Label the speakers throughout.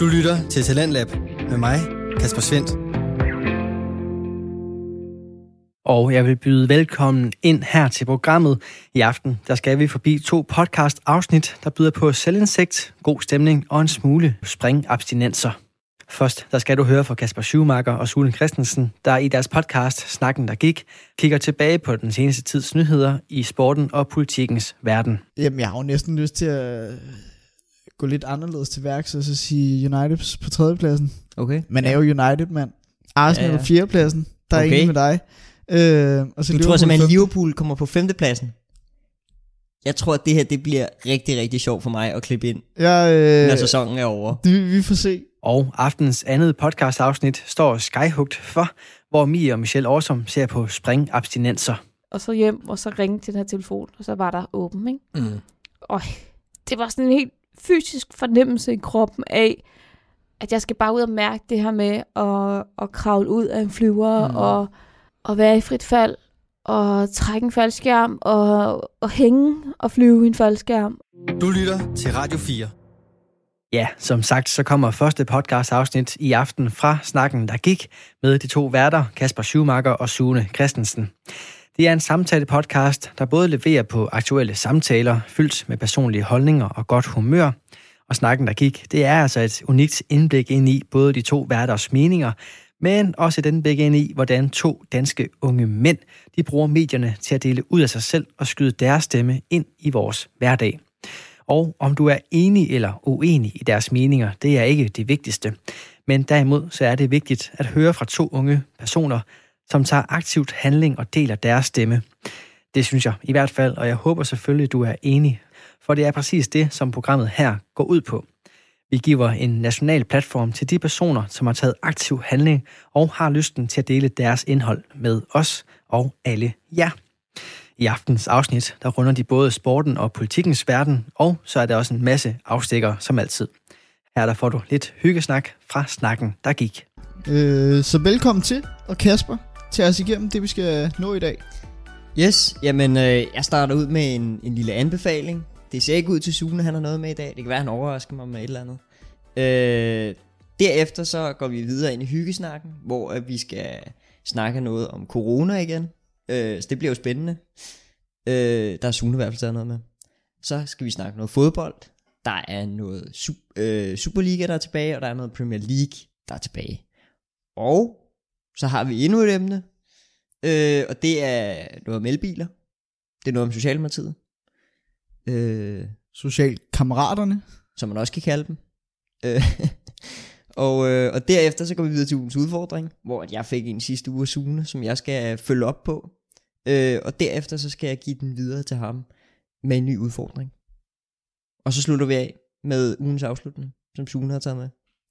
Speaker 1: Du lytter til Talentlab med mig, Kasper Svendt.
Speaker 2: Og jeg vil byde velkommen ind her til programmet. I aften der skal vi forbi to podcast-afsnit, der byder på selvindsigt, god stemning og en smule springabstinenser. Først der skal du høre fra Kasper Schumacher og Sune Christensen, der i deres podcast Snakken der gik, kigger tilbage på den seneste tids nyheder i sporten og politikens verden.
Speaker 3: Jamen, jeg har jo næsten lyst til at gå lidt anderledes til værks, og så sige United på tredjepladsen.
Speaker 4: Okay.
Speaker 3: Man er jo United, mand. Arsenal
Speaker 4: Ja,
Speaker 3: ja, på fjerdepladsen. Der er
Speaker 4: Okay.
Speaker 3: enig med dig. Øh, og så
Speaker 4: Du tror
Speaker 3: Liverpool
Speaker 4: simpelthen,
Speaker 3: femte.
Speaker 4: Liverpool kommer på femtepladsen? Jeg tror, at det her det bliver rigtig, rigtig sjovt for mig at klippe ind,
Speaker 3: Ja, øh,
Speaker 4: når sæsonen er over.
Speaker 3: det, vi får se.
Speaker 2: Og aftens andet podcast-afsnit står Skyhugt for, hvor Mie og Michelle Årsom ser på springabstinenser.
Speaker 5: og så hjem, og så ringe til den her telefon, og så var der åben, ikke?
Speaker 4: Mm.
Speaker 5: Og det var sådan en helt fysisk fornemmelse i kroppen af, at jeg skal bare ud og mærke det her med at, at kravle ud af en flyver,
Speaker 4: Mm.
Speaker 5: og, og være i frit fald, og trække en faldskærm, og, og hænge og flyve i en faldskærm.
Speaker 1: Du lytter til Radio 4.
Speaker 2: Ja, som sagt, så kommer første podcast-afsnit i aften fra Snakken, der gik med de to værter, Kasper Schumacher og Sune Christensen. Det er en samtale-podcast, der både leverer på aktuelle samtaler, fyldt med personlige holdninger og godt humør. Og Snakken, der gik, det er altså et unikt indblik ind i både de to værters meninger, men også et indblik ind i, hvordan to danske unge mænd, de bruger medierne til at dele ud af sig selv og skyde deres stemme ind i vores hverdag. Og om du er enig eller uenig i deres meninger, det er ikke det vigtigste. Men derimod så er det vigtigt at høre fra to unge personer, som tager aktivt handling og deler deres stemme. Det synes jeg i hvert fald, og jeg håber selvfølgelig, du er enig. For det er præcis det, som programmet her går ud på. Vi giver en national platform til de personer, som har taget aktiv handling og har lysten til at dele deres indhold med os og alle jer. I aftens afsnit, der runder de både sporten og politikens verden, og så er der også en masse afstikker som altid. Her der får du lidt hyggesnak fra snakken, der gik.
Speaker 3: Øh, så velkommen til, og Kasper, tage os igennem det, vi skal nå i dag.
Speaker 4: Yes, jamen øh, jeg starter ud med en, en lille anbefaling. Det ser ikke ud til Sune, han har noget med i dag. Det kan være, han overrasker mig med et eller andet. Øh, derefter så går vi videre ind i hyggesnakken, hvor øh, vi skal snakke noget om corona igen. Øh, så det bliver jo spændende. Øh, der er Sune i hvert fald taget noget med. Så skal vi snakke noget fodbold. Der er noget su- øh, Superliga, der er tilbage, og der er noget Premier League, der er tilbage. Og så har vi endnu et emne, øh, og det er noget om elbiler. Det er noget om Socialdemokratiet, øh,
Speaker 3: Socialkammeraterne.
Speaker 4: som man også kan kalde dem. Øh, og, øh, og derefter så går vi videre til ugens udfordring, hvor jeg fik en sidste uge af Sune, som jeg skal følge op på. Øh, og derefter så skal jeg give den videre til ham med en ny udfordring. Og så slutter vi af med ugens afslutning, som Sune har taget med.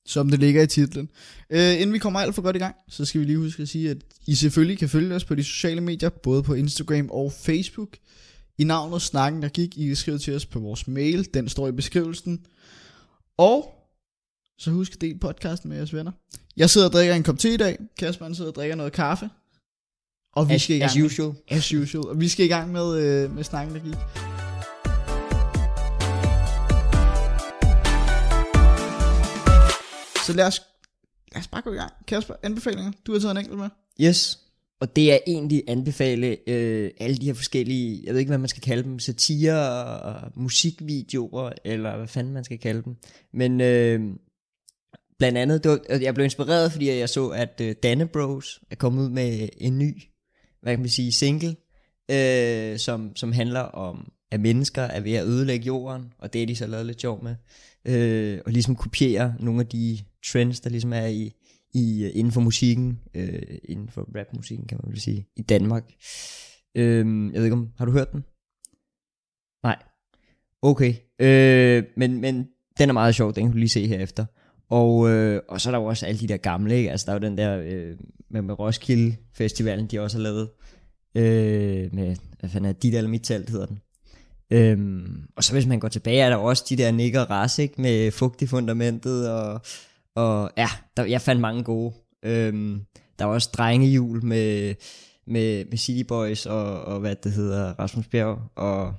Speaker 3: Som det ligger i titlen. Øh, inden vi kommer alt for godt i gang, så skal vi lige huske at sige, at I selvfølgelig kan følge os på de sociale medier, både på Instagram og Facebook. I navnet Snakken, der gik, I kan skrive til os på vores mail, den står i beskrivelsen. Og så husk at dele podcasten med jeres venner. Jeg sidder og drikker en kop te i dag, Kasper han sidder og drikker noget kaffe. Og vi
Speaker 4: As,
Speaker 3: skal i
Speaker 4: as
Speaker 3: gang med-
Speaker 4: usual.
Speaker 3: As usual. Og vi skal i gang med, øh, med Snakken, der gik. Så lad os, lad os bare gå i gang. Kasper, anbefalinger. Du har taget en enkelt med.
Speaker 4: Yes. Og det er egentlig anbefale øh, alle de her forskellige, jeg ved ikke hvad man skal kalde dem, satire og musikvideoer, eller hvad fanden man skal kalde dem. Men øh, blandt andet, det var, jeg blev inspireret, fordi jeg så, at øh, Danne Bros er kommet ud med en ny, hvad kan man sige, single, øh, som, som handler om, at mennesker er ved at ødelægge jorden, og det er de så lavet lidt sjov med. Øh, og ligesom kopiere nogle af de trends, der ligesom er i, i øh, inden for musikken, øh, inden for rapmusikken, kan man vel sige, i Danmark. Øh, jeg ved ikke om, har du hørt den? Nej. Okay. Øh, men, men den er meget sjov, den kan du lige se herefter. Og, øh, og så er der jo også alle de der gamle, ikke? Altså der er jo den der øh, med, med Roskilde Festivalen, de også har lavet. Øh, med, hvad fanden er det, dit eller mit talt hedder den. Øhm, og så hvis man går tilbage, er der også de der Nick og Ras, ikke? Med fugt i fundamentet, og, og ja, der, jeg fandt mange gode. Øhm, der var også drengehjul med, med, med City Boys, og, og hvad det hedder, Rasmus Bjerg, og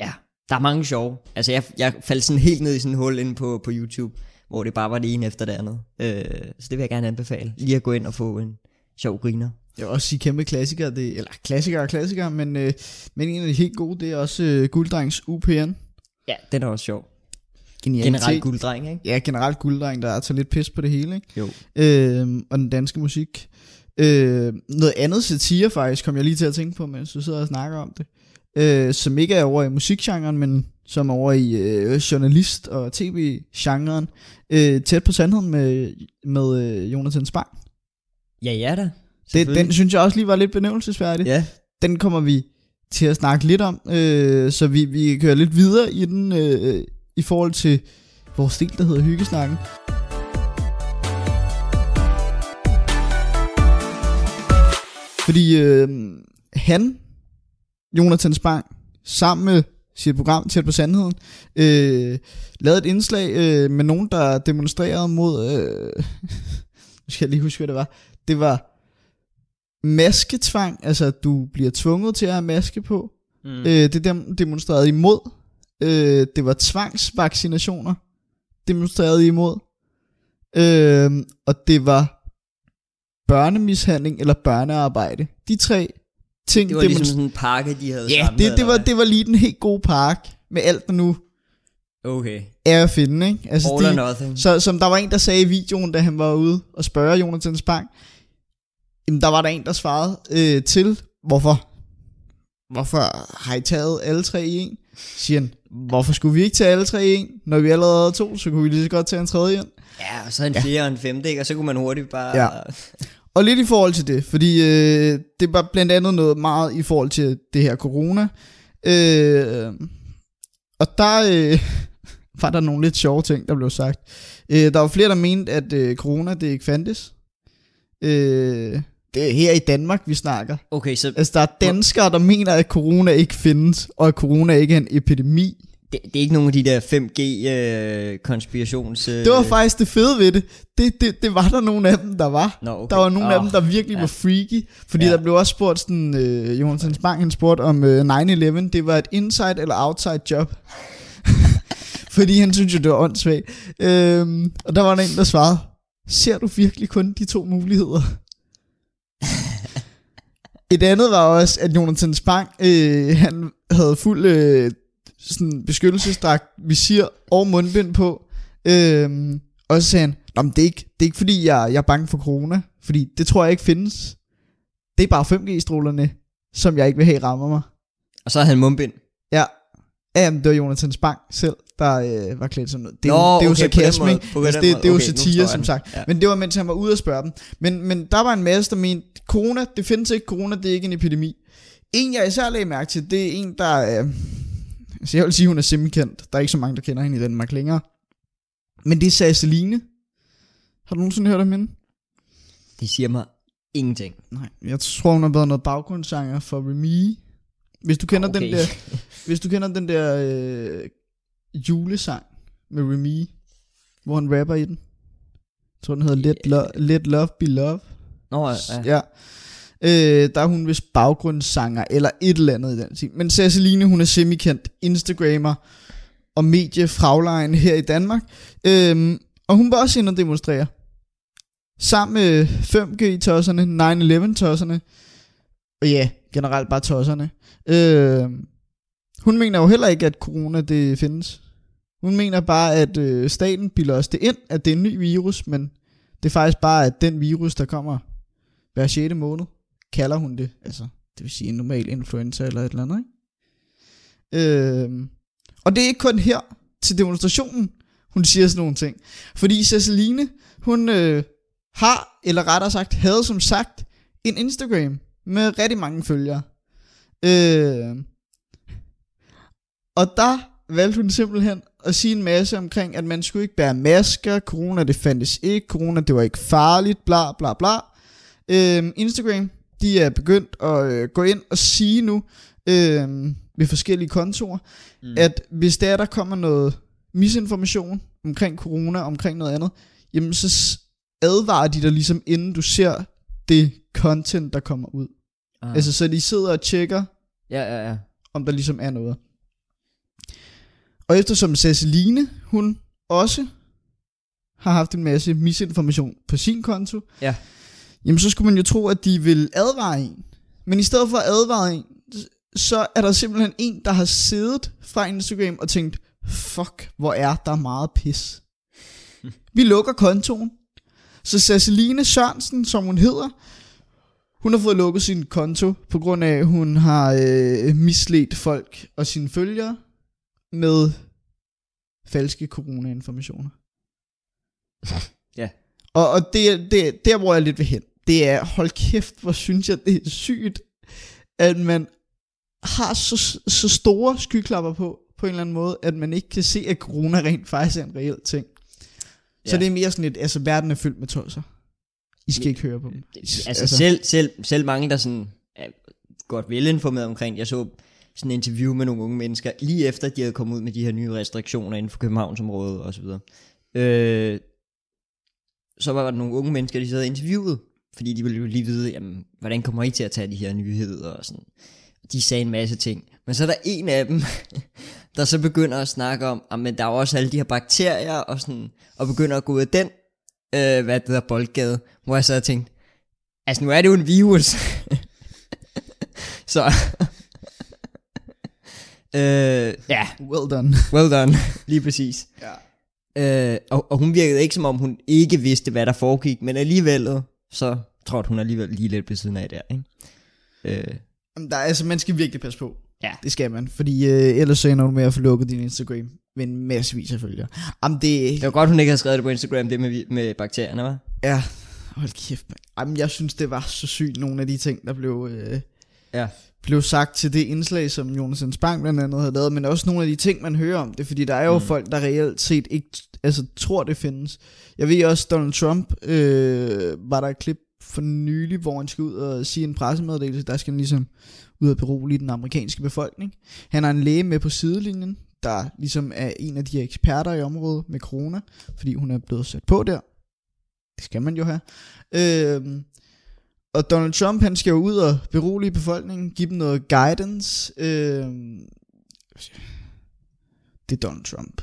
Speaker 4: ja, der er mange sjove. Altså jeg, jeg faldt sådan helt ned i sådan en hul inde på, på YouTube, hvor det bare var det ene efter det andet. Øh, så det vil jeg gerne anbefale. Lige at gå ind og få en sjov griner.
Speaker 3: Jeg vil også sige kæmpe klassikere, det, eller klassikere og klassikere, men, øh, men en af de helt gode, det er også øh, Gulddrengs UPN.
Speaker 4: Ja, den er også sjov.
Speaker 3: Genialitet.
Speaker 4: Generelt gulddreng, ikke?
Speaker 3: Ja, generelt Gulddreng, der er altså lidt pis på det hele, ikke?
Speaker 4: Jo.
Speaker 3: øh, og den danske musik. Øh, noget andet satire faktisk, kom jeg lige til at tænke på, mens du sidder og snakker om det. Øh, som ikke er over i musikgenren, men som er over i øh, journalist- og tv-genren. Øh, tæt på sandheden med, med øh, Jonathan Spang.
Speaker 4: Ja, ja da.
Speaker 3: Det, den synes jeg også lige var lidt benævnelsesværdig.
Speaker 4: Ja,
Speaker 3: Den kommer vi til at snakke lidt om, øh, så vi, vi kører lidt videre i den, øh, i forhold til vores del, der hedder Hyggesnakken. Fordi øh, han, Jonathan Spang, sammen med sit program Tæt på Sandheden, øh, lavede et indslag øh, med nogen, der demonstrerede mod... Øh, nu skal jeg lige huske, hvad det var. Det var masketvang, altså at du bliver tvunget til at have maske på. Mm. Øh, det dem demonstrerede imod. Øh, det var tvangsvaccinationer, demonstrerede imod. Øh, og det var børnemishandling eller børnearbejde. De tre ting
Speaker 4: det var ligesom sådan en pakke, de havde
Speaker 3: Ja,
Speaker 4: samlet,
Speaker 3: det, det, var, det var lige den helt gode park med alt, der nu
Speaker 4: Okay.
Speaker 3: er at finde. Ikke? Altså,
Speaker 4: All
Speaker 3: de, så, som der var en, der sagde i videoen, da han var ude og spørge Jonathan Spang, jamen der var der en, der svarede øh, til, hvorfor, hvorfor har I taget alle tre i en? Siger han, hvorfor skulle vi ikke tage alle tre i en? Når vi allerede havde to, så kunne vi lige så godt tage en tredje ind.
Speaker 4: Ja, og så en fjerde og en femte, ikke? og så kunne man hurtigt bare...
Speaker 3: Ja. Og lidt i forhold til det, fordi øh, det var blandt andet noget meget i forhold til det her corona. Øh, og der øh, var der nogle lidt sjove ting, der blev sagt. Øh, der var flere, der mente, at øh, corona det ikke fandtes. Øh, det er her i Danmark, vi snakker.
Speaker 4: Okay, så
Speaker 3: Altså, der er danskere, der mener, at corona ikke findes, og at corona ikke er en epidemi.
Speaker 4: det, det er ikke nogen af de der 5G-konspirations... Øh,
Speaker 3: Det var faktisk det fede ved det. Det, det, det var der nogle af dem, der var.
Speaker 4: Nå, okay.
Speaker 3: Der var nogle af
Speaker 4: Åh,
Speaker 3: dem, der virkelig
Speaker 4: ja.
Speaker 3: var freaky. Fordi
Speaker 4: Ja.
Speaker 3: der blev også spurgt sådan, øh, Jonathan Spang, han spurgte om øh, 9-11, det var et inside eller outside job. fordi han synes jo, det var åndssvagt. Øhm, og der var der en, der svarede, ser du virkelig kun de to muligheder? Et andet var også, at Jonathan Spang, øh, han havde fuld øh, sådan beskyttelsesdragt, visir og mundbind på. Øhm, og så sagde han, Nå, men det, er ikke, det er ikke fordi, jeg, jeg er bange for corona, fordi det tror jeg ikke findes. Det er bare 5G-strålerne, som jeg ikke vil have rammer mig.
Speaker 4: Og så havde han mumbind.
Speaker 3: Ja, Jamen, det var Jonathan Spang selv, der øh, var klædt sådan noget. Det er, jo,
Speaker 4: Nå,
Speaker 3: det er jo sarkasme, ikke? altså, det, det er jo
Speaker 4: Okay,
Speaker 3: satire, som sagt.
Speaker 4: Ja.
Speaker 3: Men det var, mens han var ude at spørge dem. Men, men der var en masse, der mente, corona, det findes ikke, corona, det er ikke en epidemi. En, jeg især lagde mærke til, det er en, der... Øh, altså, jeg vil sige, hun er semikendt. Der er ikke så mange, der kender hende i Danmark længere. Men det er Sasseline. Har du nogensinde hørt om hende?
Speaker 4: Det siger mig ingenting.
Speaker 3: Nej, jeg tror, hun har været noget baggrundssanger for Remy. Hvis du kender okay. den der, hvis du kender den der øh, julesang med Remy, hvor han rapper i den. Jeg tror, den hedder Let, Lo- Let Love Be Love.
Speaker 4: Nå, ja.
Speaker 3: Ja. Øh, der er hun vist baggrundssanger, eller et eller andet i den stil. Men Ceciline, hun er semikendt Instagrammer og mediefraglejen her i Danmark. Øhm, og hun var også inde og demonstrere. Sammen med 5G-tosserne, 9-11-tosserne, og ja, generelt bare tosserne. Øhm, hun mener jo heller ikke, at corona det findes. Hun mener bare, at øh, staten bilder os det ind, at det er en ny virus, men det er faktisk bare, at den virus, der kommer hver 6. måned, kalder hun det. Altså, det vil sige en normal influenza eller et eller andet, ikke? Øh, og det er ikke kun her til demonstrationen, hun siger sådan nogle ting. Fordi Ceciline, hun øh, har, eller rettere sagt, havde som sagt, en Instagram med rigtig mange følgere. Øh, og der valgte hun simpelthen at sige en masse omkring, at man skulle ikke bære masker, corona det fandtes ikke, corona det var ikke farligt, bla bla bla. Øh, Instagram, de er begyndt at øh, gå ind og sige nu, øh, ved forskellige kontorer, mm. at hvis der, der kommer noget misinformation omkring corona, omkring noget andet, jamen så advarer de dig ligesom, inden du ser det content, der kommer ud.
Speaker 4: Ah.
Speaker 3: Altså, så de sidder og tjekker,
Speaker 4: ja, ja, ja.
Speaker 3: om der ligesom er noget. Og eftersom Ceciline, hun også har haft en masse misinformation på sin konto,
Speaker 4: Ja.
Speaker 3: jamen så skulle man jo tro, at de vil advare en. Men i stedet for at advare en, så er der simpelthen en, der har siddet fra Instagram og tænkt, fuck, hvor er der meget pis. Vi lukker kontoen. Så Ceciline Sørensen, som hun hedder, hun har fået lukket sin konto, på grund af, at hun har øh, misledt folk og sine følgere med falske corona-informationer.
Speaker 4: Ja.
Speaker 3: Og, og det, det, der, hvor jeg lidt vil hen, det er, hold kæft, hvor synes jeg, det er sygt, at man har så, så store skyklapper på, på en eller anden måde, at man ikke kan se, at corona rent faktisk er en reel ting. Så
Speaker 4: Ja.
Speaker 3: det er mere sådan et, altså verden er fyldt med tosser. I skal ikke høre på dem.
Speaker 4: Altså, altså selv, selv, selv mange, der sådan er godt velinformeret omkring, jeg så sådan en interview med nogle unge mennesker, lige efter de havde kommet ud med de her nye restriktioner inden for Københavnsområdet og så videre. Øh, så var der nogle unge mennesker, de havde interviewet, fordi de ville jo lige vide, jamen, hvordan kommer I til at tage de her nyheder og sådan. De sagde en masse ting. Men så er der en af dem, der så begynder at snakke om, at men der er også alle de her bakterier og sådan, og begynder at gå ud af den, øh, hvad det hedder, boldgade, hvor jeg så havde tænkt, altså nu er det jo en virus. så, øh, ja,
Speaker 3: Well done.
Speaker 4: well done, lige præcis.
Speaker 3: Ja.
Speaker 4: Øh, og, og hun virkede ikke som om hun ikke vidste, hvad der foregik, men alligevel, så tror jeg, hun alligevel lige lidt ved siden af der, ikke? Øh,
Speaker 3: Der er, altså, man skal virkelig passe på.
Speaker 4: Ja.
Speaker 3: Det skal man, fordi øh, ellers så ender du med at få lukket din Instagram med en masse vis af følgere. Jamen det,
Speaker 4: det var godt, hun ikke havde skrevet det på Instagram, det med, med bakterierne, var.
Speaker 3: ja, hold kæft. Man. Jamen jeg synes, det var så sygt, nogle af de ting, der blev, øh,
Speaker 4: Ja.
Speaker 3: Blev sagt til det indslag, som Jonas Hans Bang blandt andet havde lavet, men også nogle af de ting, man hører om det, fordi der er jo mm. folk, der reelt set ikke altså, tror, det findes. Jeg ved også, Donald Trump, øh, var der et klip for nylig, hvor han skal ud og sige en pressemeddelelse, der skal han ligesom ud og berolige den amerikanske befolkning. Han har en læge med på sidelinjen, der ligesom er en af de eksperter i området med corona, fordi hun er blevet sat på der. Det skal man jo have. Øhm, og Donald Trump, han skal jo ud og berolige befolkningen, give dem noget guidance. Øhm, det er Donald Trump.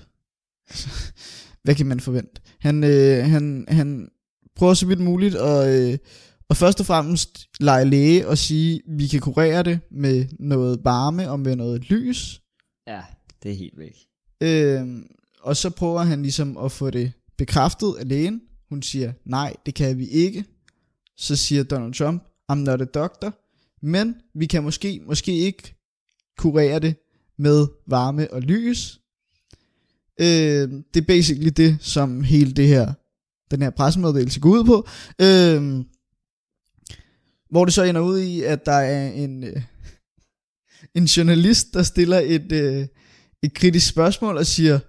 Speaker 3: Hvad kan man forvente? Han, øh, han, han prøver så vidt muligt at, øh, og først og fremmest lege læge og sige, vi kan kurere det med noget varme og med noget lys.
Speaker 4: Ja, det er helt væk.
Speaker 3: Øhm, og så prøver han ligesom at få det bekræftet af lægen. Hun siger, nej, det kan vi ikke. Så siger Donald Trump, I'm not a doctor. Men vi kan måske, måske ikke kurere det med varme og lys. Øh, det er basically det, som hele det her, den her pressemeddelelse går ud på. Øh, hvor det så ender ud i, at der er en, øh, en journalist, der stiller et, øh, et kritisk spørgsmål og siger,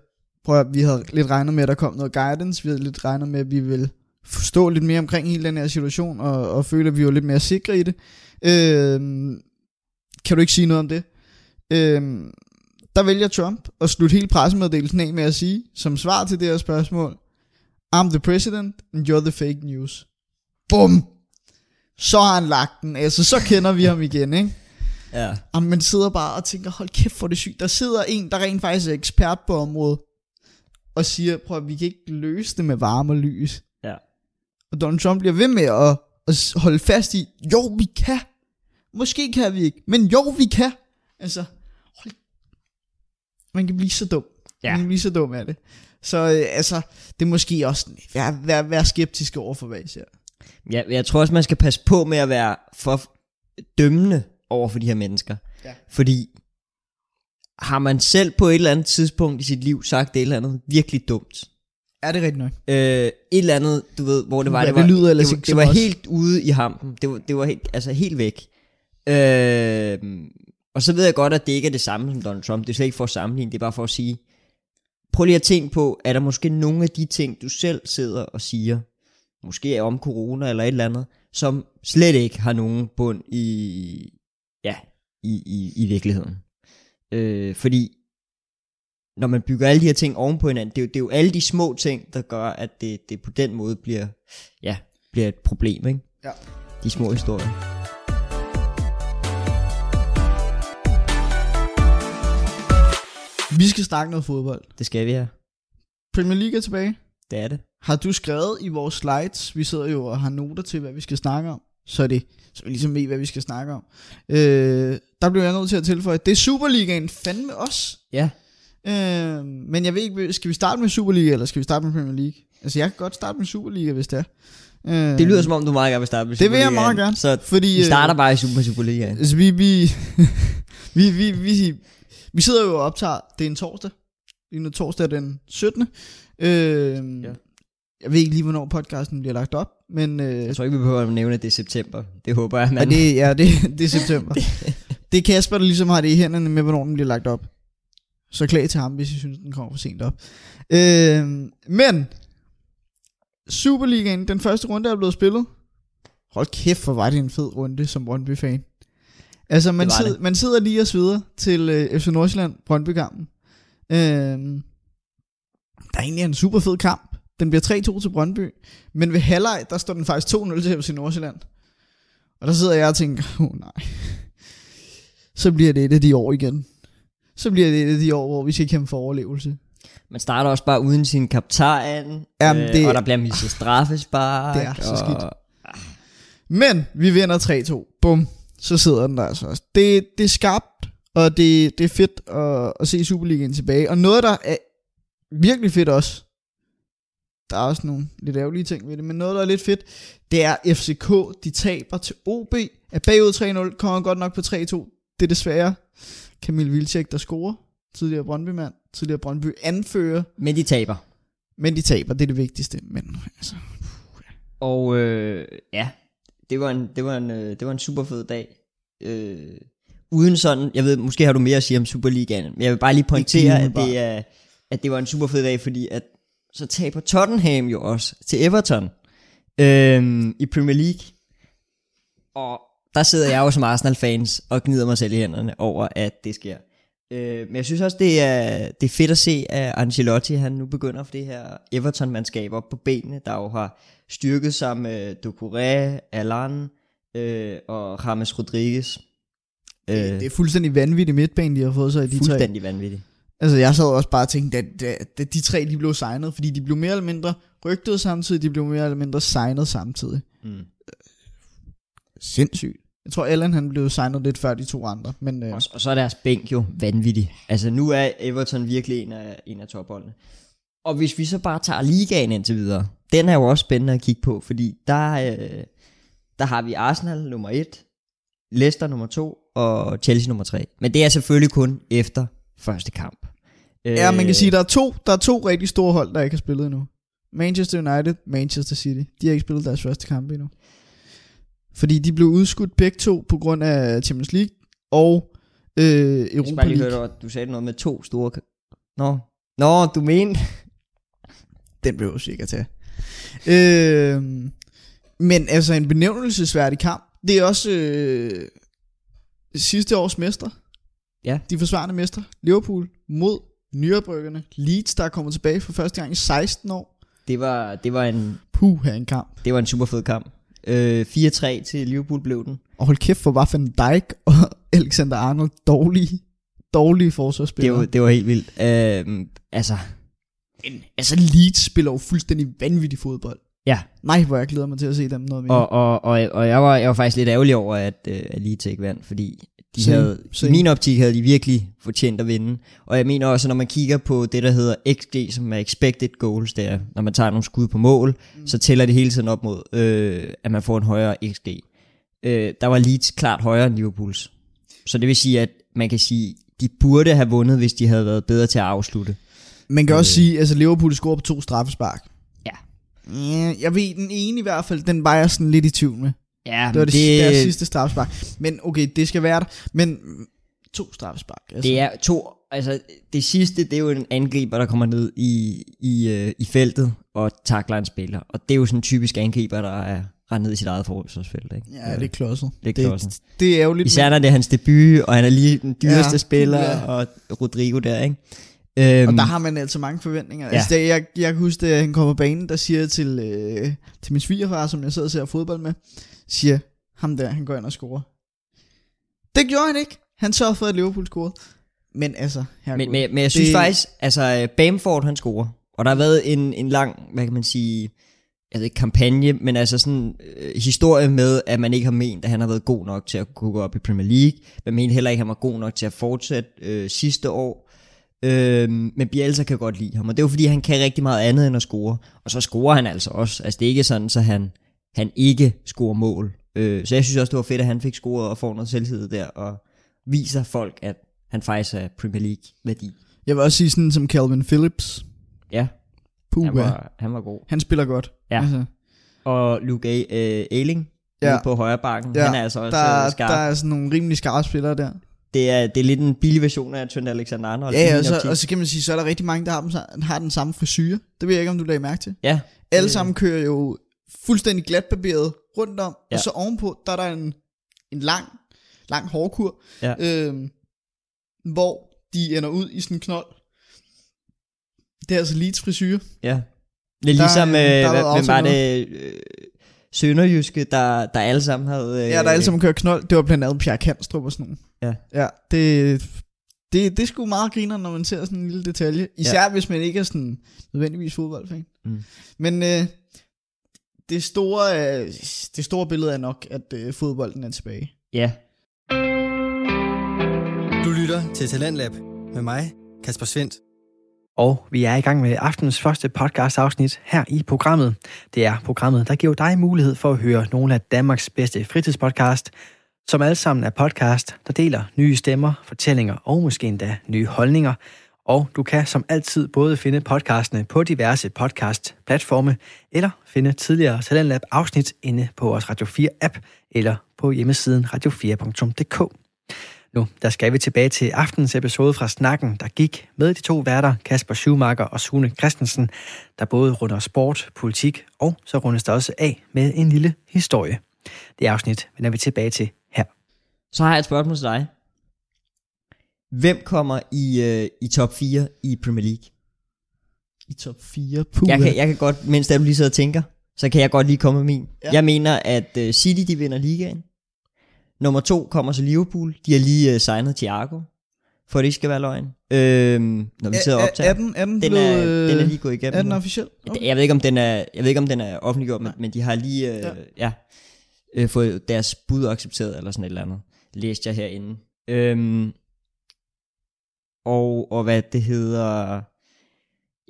Speaker 3: prøv at, vi havde lidt regnet med, at der kom noget guidance, vi havde lidt regnet med, at vi ville forstå lidt mere omkring hele den her situation, og, og føle, at vi var lidt mere sikre i det. Øhm, kan du ikke sige noget om det? Øhm, der vælger Trump at slutte hele pressemeddelelsen af med at sige, som svar til det her spørgsmål, I'm the president, and you're the fake news. Bum! Så har han lagt den, altså så kender vi ham igen, ikke?
Speaker 4: Ja.
Speaker 3: Jamen, man sidder bare og tænker, hold kæft, hvor er det sygt. Der sidder en, der rent faktisk er ekspert på området, og siger, prøv at vi kan ikke løse det med varme og lys. Og Donald Trump bliver ved med at, at holde fast i, jo, vi kan. Måske kan vi ikke, men jo, vi kan. Altså, hold... man kan blive så dum.
Speaker 4: Ja.
Speaker 3: Man kan blive så dum af det. Så øh, altså, det er måske også, vær, vær, vær skeptisk over for, hvad I siger.
Speaker 4: Ja, jeg tror også, man skal passe på med at være for dømmende over for de her mennesker.
Speaker 3: Ja.
Speaker 4: Fordi har man selv på et eller andet tidspunkt i sit liv sagt et eller andet virkelig dumt,
Speaker 3: Er det rigtigt nok?
Speaker 4: øh, et eller andet, du ved, hvor det var,
Speaker 3: Hvad
Speaker 4: det var,
Speaker 3: det lyder ellers
Speaker 4: det, det
Speaker 3: som
Speaker 4: var helt ude i hampen. Det var, det var helt, altså helt væk. Øh, og så ved jeg godt, at det ikke er det samme som Donald Trump. Det er slet ikke for at sammenligne, det er bare for at sige, prøv lige at tænke på, er der måske nogle af de ting, du selv sidder og siger, måske er om corona eller et eller andet, som slet ikke har nogen bund i, ja, i, i, i virkeligheden. Øh, fordi når man bygger alle de her ting oven på hinanden, det er jo, det er jo alle de små ting, der gør, at det, det på den måde bliver, ja, bliver et problem, ikke?
Speaker 3: Ja.
Speaker 4: De små historier.
Speaker 3: Vi skal snakke noget fodbold.
Speaker 4: Det skal vi have.
Speaker 3: Premier League er tilbage.
Speaker 4: Det er det.
Speaker 3: har du skrevet i vores slides, vi sidder jo og har noter til, hvad vi skal snakke om, så er det, så vi ligesom ved, hvad vi skal snakke om. Øh, der blev jeg nødt til at tilføje, det er Superligaen fandme os.
Speaker 4: Ja.
Speaker 3: Øh, men jeg ved ikke, skal vi starte med Superliga, eller skal vi starte med Premier League? Altså, jeg kan godt starte med Superliga, hvis det er. Øh,
Speaker 4: Det lyder som om, du meget gerne vil starte med
Speaker 3: Det vil jeg meget gerne,
Speaker 4: Så
Speaker 3: fordi,
Speaker 4: vi starter
Speaker 3: øh,
Speaker 4: bare i Super Superligaen.
Speaker 3: Altså, vi, vi, vi, vi, vi, vi sidder jo og optager, det er en torsdag. Er nu torsdag den 17. Øh, ja. Jeg ved ikke lige, hvornår podcasten bliver lagt op, men... Øh,
Speaker 4: Jeg tror ikke, vi behøver at nævne, at det er september. Det håber jeg,
Speaker 3: ja,
Speaker 4: man...
Speaker 3: det, ja, det, det er september. det er Kasper, der ligesom har det i hænderne med, hvornår den bliver lagt op. Så klag til ham, hvis I synes, den kommer for sent op. Øh, men, Superligaen, den første runde er blevet spillet. Hold kæft, hvor var det en fed runde som Brøndby-fan. Altså, man, sid, man sidder lige og sveder til øh, FC Nordsjælland Brøndby-kampen. Øh, der er egentlig en super fed kamp. Den bliver 3-2 til Brøndby. Men ved halvleg, der står den faktisk 2-0 til FC Nordsjælland. Og der sidder jeg og tænker, åh oh, nej. Så bliver det et af de år igen. Så bliver det et af de år, hvor vi skal kæmpe for overlevelse.
Speaker 4: Man starter også bare uden sin kaptajn,
Speaker 3: Jamen,
Speaker 4: øh,
Speaker 3: det-
Speaker 4: og der bliver mistet straffespark.
Speaker 3: Det er så
Speaker 4: og...
Speaker 3: skidt. Men vi vinder 3-2. Bum. Så sidder den der altså også. Det, det er skarpt, og det, det er fedt at, at se Superligaen tilbage. Og noget, der er virkelig fedt også, der er også nogle lidt ærgerlige ting ved det, men noget, der er lidt fedt, det er FCK, de taber til OB, er bagud 3-0, kommer godt nok på 3-2. Det er desværre Kamil Vilcek, der scorer. Tidligere Brøndby-mand, tidligere Brøndby anfører,
Speaker 4: Men de taber.
Speaker 3: men de taber, det er det vigtigste. Men altså,
Speaker 4: Og øh, ja, det var en, det var en, øh, det var en super fed dag. Øh, uden sådan, jeg ved, måske har du mere at sige om Superligaen, men jeg vil bare lige pointere, at det, er, at det var en super fed dag, fordi at så taber Tottenham jo også til Everton øh, i Premier League. Og der sidder jeg jo som Arsenal-fans og gnider mig selv i hænderne over, at det sker. Øh, men jeg synes også, det er, det er fedt at se, at Ancelotti han nu begynder for det her Everton-mandskab op på benene, der jo har styrket sig med Doucouré, Alan øh, og James Rodriguez. Øh,
Speaker 3: det, det er fuldstændig vanvittigt midtbane, de har fået sig i de tre.
Speaker 4: fuldstændig vanvittigt.
Speaker 3: Altså, jeg sad også bare og tænkte, at, at, at de tre, de blev signet, fordi de blev mere eller mindre rygtet samtidig, de blev mere eller mindre signet samtidig.
Speaker 4: Mm.
Speaker 3: Sindssygt. Jeg tror, Allen han blev signet lidt før de to andre, men øh,
Speaker 4: Og, og så er deres bænk jo vanvittig. Altså nu er Everton virkelig en af, en af topholdene. Og hvis vi så bare tager ligaen indtil videre, den er jo også spændende at kigge på, fordi der, øh, der har vi Arsenal nummer 1, Leicester nummer 2 og Chelsea nummer 3. Men det er selvfølgelig kun efter første kamp.
Speaker 3: ja, man
Speaker 4: Øh,
Speaker 3: kan sige, der er to, der er to rigtig store hold, der ikke har spillet endnu. Manchester United, Manchester City. De har ikke spillet deres første kamp endnu. Fordi de blev udskudt begge to på grund af Champions League og øh,
Speaker 4: Jeg skal
Speaker 3: Europa
Speaker 4: bare lige
Speaker 3: League.
Speaker 4: høre, du sagde noget med to store... Nå, Nå du mente...
Speaker 3: Den blev jo sikkert til. Øh, men altså en benævnelsesværdig kamp. Det er også øh, sidste års mester.
Speaker 4: Ja.
Speaker 3: De forsvarende mester. Liverpool mod nyoprykkerne. Leeds, der er kommet tilbage for første gang i 16 år.
Speaker 4: Det var, det var en,
Speaker 3: Puh, her en kamp.
Speaker 4: det var en super fed kamp. Øh, 4-3 til Liverpool blev den.
Speaker 3: Og hold kæft for Van Dijk og Alexander Arnold dårlige, dårlige
Speaker 4: Det
Speaker 3: forsvarsspillere.
Speaker 4: var, det var helt vildt. Øh, altså,
Speaker 3: Men, altså Leeds spiller jo fuldstændig vanvittig fodbold.
Speaker 4: ja.
Speaker 3: Nej, hvor jeg glæder mig til at se dem noget mere.
Speaker 4: Og, og, og, og jeg, var, jeg var faktisk lidt ærgerlig over, at, øh, at Leeds ikke vandt, fordi de
Speaker 3: Same,
Speaker 4: havde,
Speaker 3: same.
Speaker 4: i min optik havde de virkelig fortjent at vinde. Og jeg mener også, når man kigger på det, der hedder XG, som er expected goals, der, når man tager nogle skud på mål, mm. så tæller det hele tiden op mod, øh, at man får en højere XG. Øh, der var Leeds klart højere end Liverpools. Så det vil sige, at man kan sige, de burde have vundet, hvis de havde været bedre til at afslutte.
Speaker 3: Man kan også
Speaker 4: Øh.
Speaker 3: sige, altså Liverpool scorer på to straffespark.
Speaker 4: Ja.
Speaker 3: Jeg ved, den ene i hvert fald, den var jeg sådan lidt i tvivl med.
Speaker 4: Ja,
Speaker 3: Det var det, det deres sidste straffespark. Men okay, det skal være der. Men to straffespark. Altså.
Speaker 4: Det er to, altså det sidste, det er jo en angriber, der kommer ned i, i, øh, i feltet og takler en spiller. Og det er jo sådan en typisk angriber, der er rendt ned i sit eget forsvarsfelt. Ikke?
Speaker 3: Ja, det er klodset.
Speaker 4: Det er klodset.
Speaker 3: Det, det er jo lidt...
Speaker 4: Især når det er hans debut, og han er lige den dyreste
Speaker 3: Ja,
Speaker 4: spiller,
Speaker 3: ja.
Speaker 4: og Rodrigo der, ikke? Øhm,
Speaker 3: Og der har man altså mange forventninger.
Speaker 4: Ja.
Speaker 3: Altså, det, jeg, jeg kan huske, da han kommer på banen, der siger jeg til, øh, til min svigerfar, som jeg sidder og ser fodbold med, siger, ham der, han går ind og scorer. Det gjorde han ikke. Han sørgede for, at Liverpool scorede. Men altså, her
Speaker 4: men, men, men jeg synes
Speaker 3: det-
Speaker 4: faktisk, altså Bamford han scorer, Og der har været en, en lang, hvad kan man sige, jeg ved ikke kampagne, men altså sådan øh, historie med, at man ikke har ment, at han har været god nok til at kunne gå op i Premier League. Man mener heller ikke, at han var god nok til at fortsætte øh, sidste år. Øh, men Bielsa kan godt lide ham, og det er jo fordi, han kan rigtig meget andet end at score. Og så scorer han altså også. Altså det er ikke sådan, så han, han ikke scorer mål. Øh, så jeg synes også, det var fedt, at han fik scoret og får noget selvtillid der, og viser folk, at han faktisk er Premier League værdi.
Speaker 3: Jeg vil også sige sådan som Calvin Phillips.
Speaker 4: Ja,
Speaker 3: Puh,
Speaker 4: han var, han var god.
Speaker 3: han spiller godt.
Speaker 4: Ja.
Speaker 3: Altså,
Speaker 4: Og Luke A, Ailing
Speaker 3: Ja.
Speaker 4: ja. på højre bakken,
Speaker 3: Ja,
Speaker 4: han er altså også
Speaker 3: der,
Speaker 4: øh, skarp.
Speaker 3: der er sådan nogle rimelig skarpe spillere der.
Speaker 4: Det, er, det er lidt en billig version af Trent Alexander-Arnold. i
Speaker 3: Ja,
Speaker 4: min
Speaker 3: og så, og så kan man sige, så er der rigtig mange, der har, dem, har den samme frisyr. Det ved jeg ikke, om du lagde mærke til.
Speaker 4: ja,
Speaker 3: Alle
Speaker 4: Øh.
Speaker 3: sammen kører jo fuldstændig glatbarberet rundt om, ja.
Speaker 4: Ja.
Speaker 3: og så ovenpå, der er der en, en lang, lang hårkur,
Speaker 4: Ja.
Speaker 3: øhm, hvor de ender ud i sådan en knold. Det er altså Leeds frisyr.
Speaker 4: ja. Det er
Speaker 3: Der-
Speaker 4: ligesom, øh,
Speaker 3: der
Speaker 4: hvad,
Speaker 3: været
Speaker 4: hvem var det, øh, Sønderjyske, der, der alle sammen havde... Øh,
Speaker 3: Ja, der er alle sammen kører knold. Det var blandt andet Pierre Kanstrup og sådan noget.
Speaker 4: Ja.
Speaker 3: Ja, det, det, det er sgu meget griner, når man ser sådan en lille detalje. Især ja. hvis man ikke er sådan nødvendigvis fodboldfan.
Speaker 4: Mm.
Speaker 3: Men øh, det, store, øh, det store billede er nok, at øh, fodbolden er tilbage.
Speaker 4: Ja,
Speaker 1: du lytter til Talentlab med mig, Kasper Svendt.
Speaker 2: Og vi er i gang med aftenens første podcast afsnit her i programmet. Det er programmet, der giver dig mulighed for at høre nogle af Danmarks bedste fritidspodcast, som alle sammen er podcast, der deler nye stemmer, fortællinger og måske endda nye holdninger. Og du kan som altid både finde podcastene på diverse podcast-platforme, eller finde tidligere Talentlab afsnit inde på vores Radio 4 app, eller på hjemmesiden radio4.dk. Nu, der skal vi tilbage til aftens episode fra Snakken, der gik med de to værter, Kasper Schumacher og Sune Christensen, der både runder sport, politik, og så rundes der også af med en lille historie. Det afsnit vender vi tilbage til her.
Speaker 4: så har jeg et spørgsmål til dig. Hvem kommer i, øh, i top 4 i Premier League?
Speaker 3: I top 4. Puh,
Speaker 4: Jeg kan, jeg kan godt, mens der du lige sidder og tænker, så kan jeg godt lige komme med min.
Speaker 3: Ja.
Speaker 4: Jeg mener, at uh, City de vinder ligaen. Nummer to kommer så Liverpool. De har lige uh, signet Thiago, for at det ikke skal være løgn. Øhm, når vi sidder og
Speaker 3: er,
Speaker 4: optager.
Speaker 3: er, den, er den,
Speaker 4: den,
Speaker 3: blevet,
Speaker 4: er,
Speaker 3: øh,
Speaker 4: den er lige gået igennem.
Speaker 3: er den officiel?
Speaker 4: Okay. Jeg ved ikke om den er, jeg ved ikke om den er offentliggjort, men, men de har lige øh,
Speaker 3: Ja.
Speaker 4: ja. Ja, øh, fået deres bud accepteret eller sådan et eller andet. Læste jeg herinde. Øhm, og, og hvad det hedder...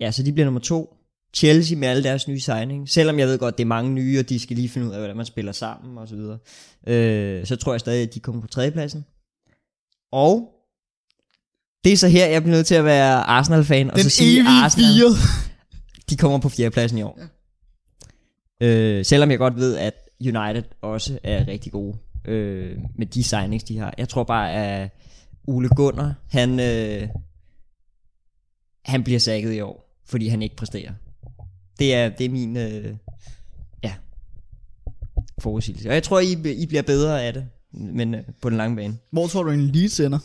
Speaker 4: Ja, så de bliver nummer to. Chelsea med alle deres nye signing. Selvom jeg ved godt, det er mange nye, og de skal lige finde ud af, hvordan man spiller sammen og så videre. Øh, så tror jeg stadig, at de kommer på tredjepladsen. Og det er så her, jeg bliver nødt til at være Arsenal-fan. og
Speaker 3: Den
Speaker 4: så sige Arsenal,
Speaker 3: fire.
Speaker 4: de kommer på fjerdepladsen i år. Ja. Øh, selvom jeg godt ved, at United også er rigtig gode øh, med de signings, de har. Jeg tror bare, at Ole Gunnar, han, øh, han bliver sækket i år, fordi han ikke præsterer. Det er, det er min øh, ja, forudsigelse. Og jeg tror, I, I bliver bedre af det, men øh, på den lange bane.
Speaker 3: Hvor tror du en Leeds ender?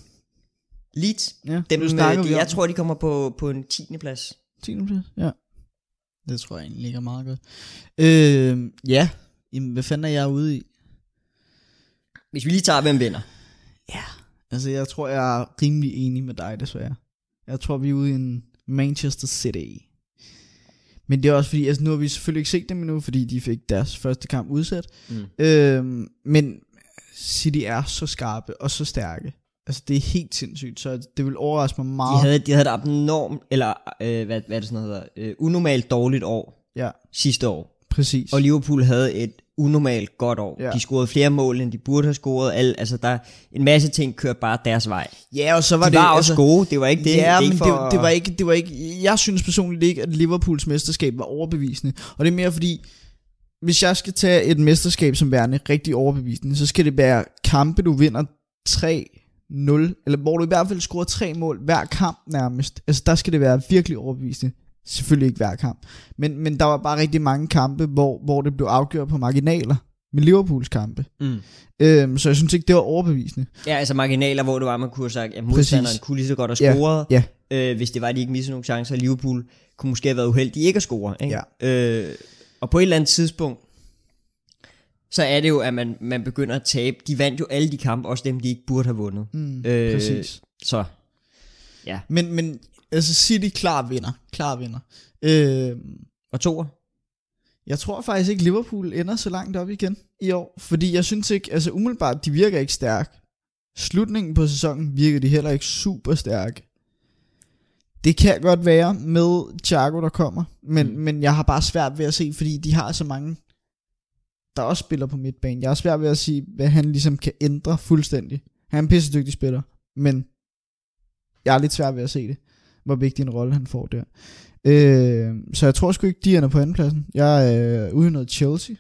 Speaker 4: Leeds,
Speaker 3: Ja,
Speaker 4: dem, øh, de, jeg tror, de kommer på, på en 10. plads.
Speaker 3: 10. plads? Ja. Det tror jeg egentlig ligger meget godt. Øh, ja, Jamen, hvad fanden er jeg ude i?
Speaker 4: Hvis vi lige tager, hvem vinder.
Speaker 3: Altså, jeg tror, jeg er rimelig enig med dig, desværre. Jeg tror, vi er ude i en Manchester City. Men det er også fordi, altså nu har vi selvfølgelig ikke set dem endnu, fordi de fik deres første kamp udsat.
Speaker 4: Mm.
Speaker 3: Øhm, men City er så skarpe og så stærke. Altså, det er helt sindssygt, så det vil overraske mig
Speaker 4: De
Speaker 3: meget.
Speaker 4: havde, de havde et abnormt, eller øh, hvad, hvad er det sådan noget hedder, øh, unormalt dårligt år
Speaker 3: Ja,
Speaker 4: sidste år.
Speaker 3: præcis.
Speaker 4: Og Liverpool havde et unormalt godt år.
Speaker 3: Ja.
Speaker 4: De scorede flere mål, end de burde have scoret. Al, altså der, en masse ting kørte bare deres vej.
Speaker 3: ja, og så var
Speaker 4: de
Speaker 3: det...
Speaker 4: var også gode, det var ikke det.
Speaker 3: ja,
Speaker 4: det
Speaker 3: men
Speaker 4: ikke
Speaker 3: det,
Speaker 4: for,
Speaker 3: det, var ikke, det var ikke... Jeg synes personligt ikke, at Liverpools mesterskab var overbevisende. Og det er mere fordi, hvis jeg skal tage et mesterskab som værende rigtig overbevisende, så skal det være kampe, du vinder 3-0, eller hvor du i hvert fald scorer tre mål hver kamp nærmest. Altså der skal det være virkelig overbevisende. Selvfølgelig ikke hver kamp. Men, men der var bare rigtig mange kampe, hvor, hvor det blev afgjort på marginaler med Liverpools kampe.
Speaker 4: Mm.
Speaker 3: Øhm, så jeg synes ikke, det var overbevisende.
Speaker 4: Ja, altså marginaler, hvor det var, man kunne have sagt, at modstanderen
Speaker 3: Præcis.
Speaker 4: kunne lige så godt
Speaker 3: Ja,
Speaker 4: have scoret,
Speaker 3: ja.
Speaker 4: øh, hvis det var, at de ikke missede nogle chancer. Liverpool kunne måske have været uheldige ikke at score. Ikke?
Speaker 3: Ja.
Speaker 4: Øh, og på et eller andet tidspunkt, så er det jo, at man, man begynder at tabe. De vandt jo alle de kampe, også dem, de ikke burde have vundet.
Speaker 3: Mm,
Speaker 4: Øh,
Speaker 3: præcis.
Speaker 4: Så
Speaker 3: Men, men Altså City klar vinder. Klar vinder. Øh,
Speaker 4: Og toer?
Speaker 3: jeg tror faktisk ikke, Liverpool ender så langt op igen i år. Fordi jeg synes ikke, altså umiddelbart, de virker ikke stærk. Slutningen på sæsonen virker de heller ikke super stærke. Det kan godt være med Thiago, der kommer. Men, mm. men jeg har bare svært ved at se, fordi de har så mange, der også spiller på midtbanen. Jeg har svært ved at sige, hvad han ligesom kan ændre fuldstændig. Han er en pissedygtig spiller, men jeg er lidt svært ved at se det, hvor vigtig en rolle han får der. Øh, så jeg tror sgu ikke, de ender på andenpladsen. Jeg er øh, ude noget Chelsea.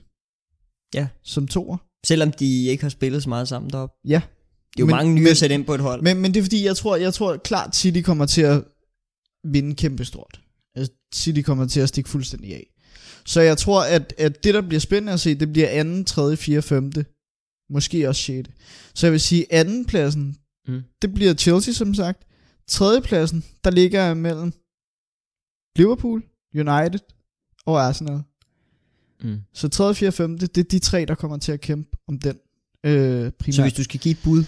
Speaker 4: Ja.
Speaker 3: Som toer.
Speaker 4: Selvom de ikke har spillet så meget sammen deroppe.
Speaker 3: Ja.
Speaker 4: Det er jo
Speaker 3: Men-
Speaker 4: mange nye
Speaker 3: men-
Speaker 4: at sætte ind på et hold.
Speaker 3: Men, men det er fordi, jeg tror, jeg tror klart, City kommer til at vinde kæmpestort. Altså, City kommer til at stikke fuldstændig af. Så jeg tror, at, at det, der bliver spændende at se, det bliver anden, tredje, fjerde, femte. Måske også sjette. Så jeg vil sige, anden pladsen,
Speaker 4: Mm.
Speaker 3: det bliver Chelsea, som sagt. Tredje pladsen, der ligger mellem Liverpool, United og Arsenal.
Speaker 4: Mm.
Speaker 3: Så tredje, fjerde, femte, det er de tre, der kommer til at kæmpe om den. Øh, primært.
Speaker 4: Så hvis du skal give et bud,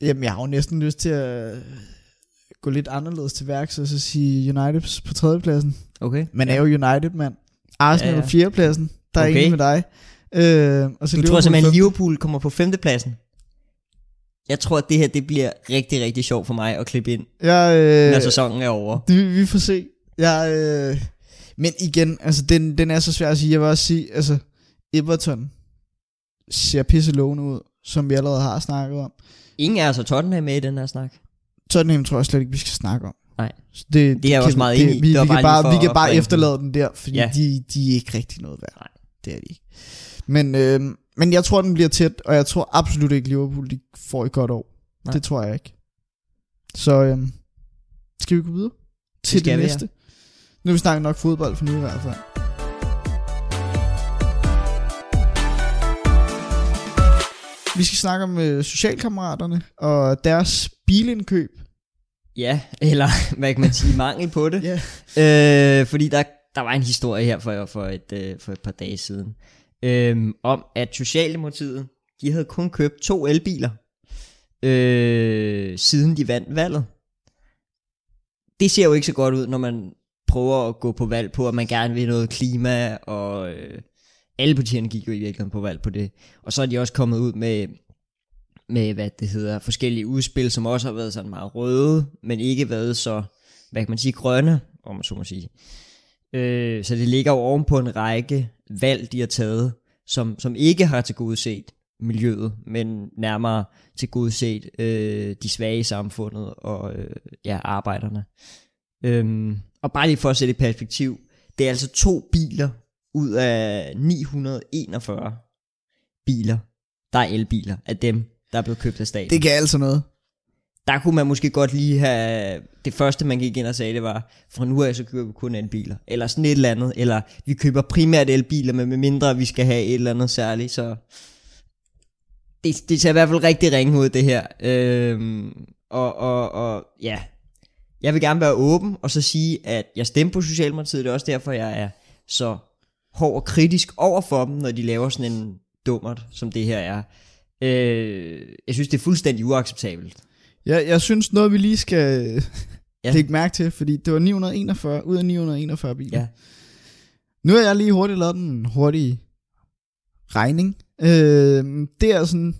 Speaker 3: Jamen, jeg har jo næsten lyst til at gå lidt anderledes til værks, og så sige United på tredjepladsen.
Speaker 4: okay?
Speaker 3: Man er jo United, mand. Arsenal
Speaker 4: Ja,
Speaker 3: ja, på fjerdepladsen. Der er
Speaker 4: Okay.
Speaker 3: okay. med dig. Øh, og så
Speaker 4: Du tror
Speaker 3: Liverpool
Speaker 4: simpelthen,
Speaker 3: femte.
Speaker 4: Liverpool kommer på femtepladsen? Jeg tror, at det her det bliver rigtig, rigtig sjovt for mig at klippe ind,
Speaker 3: Jeg, øh,
Speaker 4: når sæsonen er over.
Speaker 3: det, vi får se. Jeg, øh, men igen, altså, den, den er så svær at sige. Jeg vil også sige, altså, Everton ser pisse ud, som vi allerede har snakket om.
Speaker 4: Ingen er altså Tottenham med i den her snak.
Speaker 3: Tottenham tror jeg slet ikke, vi skal snakke om.
Speaker 4: Nej.
Speaker 3: Så det,
Speaker 4: Det er jeg også meget enig i.
Speaker 3: Vi, vi, kan bare, vi kan bare efterlade den der, fordi
Speaker 4: Ja.
Speaker 3: de, de er ikke rigtig noget værd.
Speaker 4: Nej.
Speaker 3: Det er de ikke. Men, øh, men jeg tror, den bliver tæt, og jeg tror absolut ikke, Liverpool de får et godt år.
Speaker 4: Nej.
Speaker 3: Det tror jeg ikke. Så øh, skal vi gå videre til det, det
Speaker 4: vi, ja.
Speaker 3: næste? Nu har vi snakket nok fodbold for nu i hvert fald. Vi skal snakke om øh, socialkammeraterne og deres bilindkøb.
Speaker 4: Ja, eller hvad kan man sige, mangel på det.
Speaker 3: Ja.
Speaker 4: Øh, fordi der, der var en historie her for, for, et, øh, for et par dage siden, øh, om at Socialdemokratiet, de havde kun købt to elbiler, øh, siden de vandt valget. Det ser jo ikke så godt ud, når man prøver at gå på valg på, at man gerne vil noget klima, og øh, alle partierne gik jo i virkeligheden på valg på det. Og så er de også kommet ud med, med hvad det hedder, forskellige udspil, som også har været sådan meget røde, men ikke været så, hvad kan man sige, grønne, om man så må sige. Øh, så det ligger jo oven på en række valg, de har taget, som, som ikke har til gode set miljøet, men nærmere til gode set øh, de svage i samfundet og øh, ja, arbejderne. Øhm, og bare lige for at sætte i perspektiv, det er altså to biler ud af 941 biler, der er elbiler af dem, der er blevet købt af staten
Speaker 3: Det kan altså noget
Speaker 4: der kunne man måske godt lige have, det første man gik ind og sagde, det var, fra nu af så køber vi kun elbiler, eller sådan et eller andet, eller vi køber primært elbiler, men med mindre vi skal have et eller andet særligt, så det, det ser i hvert fald rigtig ringe ud, det her. Øhm, og, og, og ja, jeg vil gerne være åben, og så sige, at jeg stemmer på Socialdemokratiet, det er også derfor, jeg er så hård og kritisk over for dem, når de laver sådan en dummert, som det her er. Øh, jeg synes, det er fuldstændig uacceptabelt.
Speaker 3: Jeg, jeg synes noget, vi lige skal
Speaker 4: Ja.
Speaker 3: lægge mærke til, fordi det var 941 ud af 941 biler.
Speaker 4: Ja.
Speaker 3: Nu har jeg lige hurtigt lavet en hurtig regning. Øh, det er sådan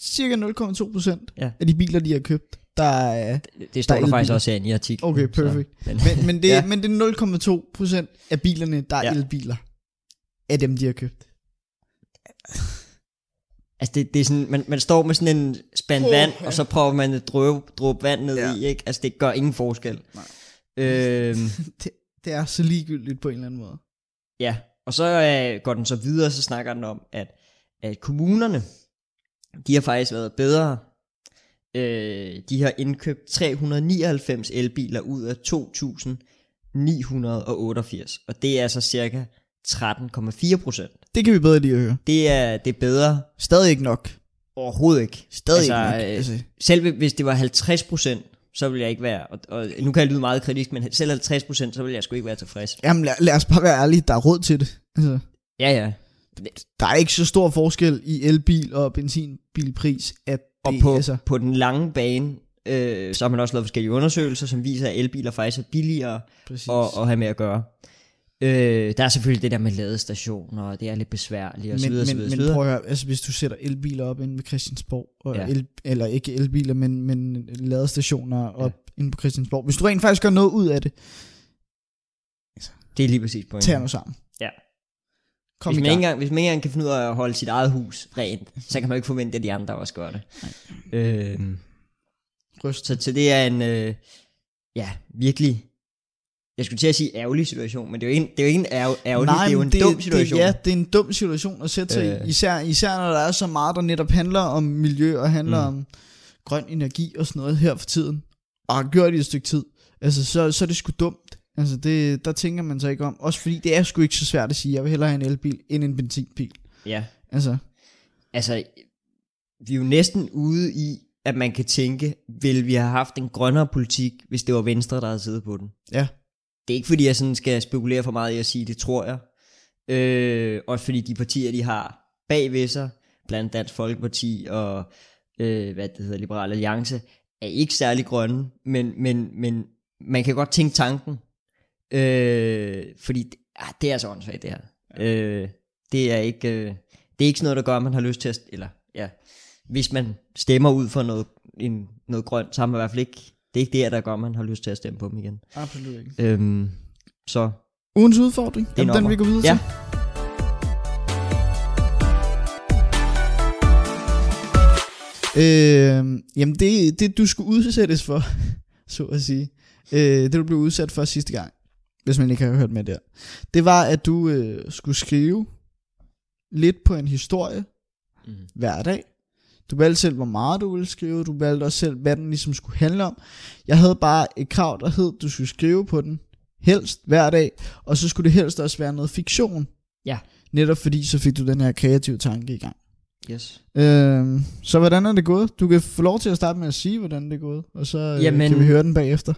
Speaker 3: cirka 0,2 procent
Speaker 4: Ja.
Speaker 3: af de biler, de har købt, der er...
Speaker 4: Det, det står
Speaker 3: Der
Speaker 4: der,
Speaker 3: er
Speaker 4: faktisk også herinde i artiklen.
Speaker 3: Okay, perfekt.
Speaker 4: Så, men,
Speaker 3: Men, men, det,
Speaker 4: Ja.
Speaker 3: men det er 0,2 procent af bilerne, der er
Speaker 4: ja.
Speaker 3: elbiler. Af dem, de har købt.
Speaker 4: Altså det, det er sådan, man, man står med sådan en spand vand, og så prøver man at dråbe, dråbe vand ned
Speaker 3: Ja.
Speaker 4: i, ikke? Altså det gør ingen forskel.
Speaker 3: Nej.
Speaker 4: Øhm,
Speaker 3: Det er så ligegyldigt på en eller anden måde.
Speaker 4: ja, og så øh, går den så videre, så snakker den om, at, at kommunerne, de har faktisk været bedre. Øh, de har indkøbt 399 elbiler ud af 2.988, og det er altså cirka 13,4 procent.
Speaker 3: Det kan vi bedre lige at høre.
Speaker 4: Det er, det er bedre
Speaker 3: Stadig ikke nok.
Speaker 4: overhovedet ikke.
Speaker 3: Stadig
Speaker 4: Altså,
Speaker 3: ikke nok.
Speaker 4: øh,
Speaker 3: Altså,
Speaker 4: Selv hvis det var 50 procent, så ville jeg ikke være, og, og nu kan jeg lyde meget kritisk, men selv 50 procent, så ville jeg sgu ikke være tilfreds.
Speaker 3: jamen lad, lad os bare være ærlige, der er råd til det. Altså,
Speaker 4: Ja, ja.
Speaker 3: der er ikke så stor forskel i elbil og benzinbilpris, at
Speaker 4: Og
Speaker 3: det,
Speaker 4: på,
Speaker 3: altså,
Speaker 4: på den lange bane, Øh, så har man også lavet forskellige undersøgelser, som viser, at elbiler faktisk er billigere
Speaker 3: Præcis.
Speaker 4: at, at have med at gøre. Øh, der er selvfølgelig det der med ladestationer, og det er lidt besværligt, og så
Speaker 3: men,
Speaker 4: videre, så
Speaker 3: men,
Speaker 4: videre, så
Speaker 3: men
Speaker 4: videre.
Speaker 3: prøv at høre, altså hvis du sætter elbiler op inde ved Christiansborg, og
Speaker 4: Ja.
Speaker 3: ja. el, eller ikke elbiler, men, men ladestationer op inde på Christiansborg, hvis du rent faktisk gør noget ud af det,
Speaker 4: Det er lige præcis pointen.
Speaker 3: tag nu sammen.
Speaker 4: Ja.
Speaker 3: Kom
Speaker 4: hvis, man ikke
Speaker 3: gang.
Speaker 4: engang, hvis man ikke engang kan finde ud af at holde sit eget hus rent, så kan man ikke forvente, at de andre også gør det. Øh,
Speaker 3: Ryst.
Speaker 4: så, så det er en, øh, ja, virkelig, jeg skulle til at sige ærgerlig situation, men det er jo ikke, det er jo ikke en ærger, ærgerlig,
Speaker 3: Nej,
Speaker 4: det er jo en dum situation.
Speaker 3: Det, ja, det er en dum situation at sætte sig
Speaker 4: Øh.
Speaker 3: i. Især, især når der er så meget, der netop handler om miljø og handler
Speaker 4: mm.
Speaker 3: om grøn energi og sådan noget her for tiden. Og har gjort det i et stykke tid. Altså, så, så er det sgu dumt. Altså, det, der tænker man sig ikke om. Også fordi det er sgu ikke så svært at sige, jeg vil hellere have en elbil end en benzinbil.
Speaker 4: ja.
Speaker 3: Altså,
Speaker 4: Altså, vi er jo næsten ude i, at man kan tænke, vil vi have haft en grønnere politik, hvis det var Venstre, der havde siddet på den?
Speaker 3: ja.
Speaker 4: Det er ikke fordi, jeg sådan skal spekulere for meget i at sige, det tror jeg. Øh, også fordi de partier, de har bagved sig, blandt andet Dansk Folkeparti og øh, hvad det hedder, Liberal Alliance, er ikke særlig grønne, men, men, men man kan godt tænke tanken. Øh, fordi det, ah, det er altså åndssvagt, det her. Øh, det er ikke øh, det er ikke sådan noget, der gør, at man har lyst til at, eller ja, hvis man stemmer ud for noget, en, noget grønt, så har man i hvert fald ikke, det er ikke det, der gør, man har lyst til at stemme på dem igen.
Speaker 3: Absolut ikke.
Speaker 4: Øhm, så
Speaker 3: Ugens udfordring, det er den vi går videre
Speaker 4: Ja.
Speaker 3: til. Øh, jamen det, det du skulle udsættes for, så at sige, øh, det du blev udsat for sidste gang, hvis man ikke har hørt med der, det var at du øh, skulle skrive lidt på en historie
Speaker 4: mm.
Speaker 3: hver dag. Du valgte selv, hvor meget du ville skrive. Du valgte også selv, hvad den ligesom skulle handle om. Jeg havde bare et krav, der hed, du skulle skrive på den helst hver dag. Og så skulle det helst også være noget fiktion.
Speaker 4: Ja.
Speaker 3: Netop fordi, så fik du den her kreative tanke i gang.
Speaker 4: yes.
Speaker 3: Øhm, så hvordan er det gået? Du kan få lov til at starte med at sige, hvordan det er gået. Og så øh,
Speaker 4: Jamen-
Speaker 3: kan vi høre den bagefter.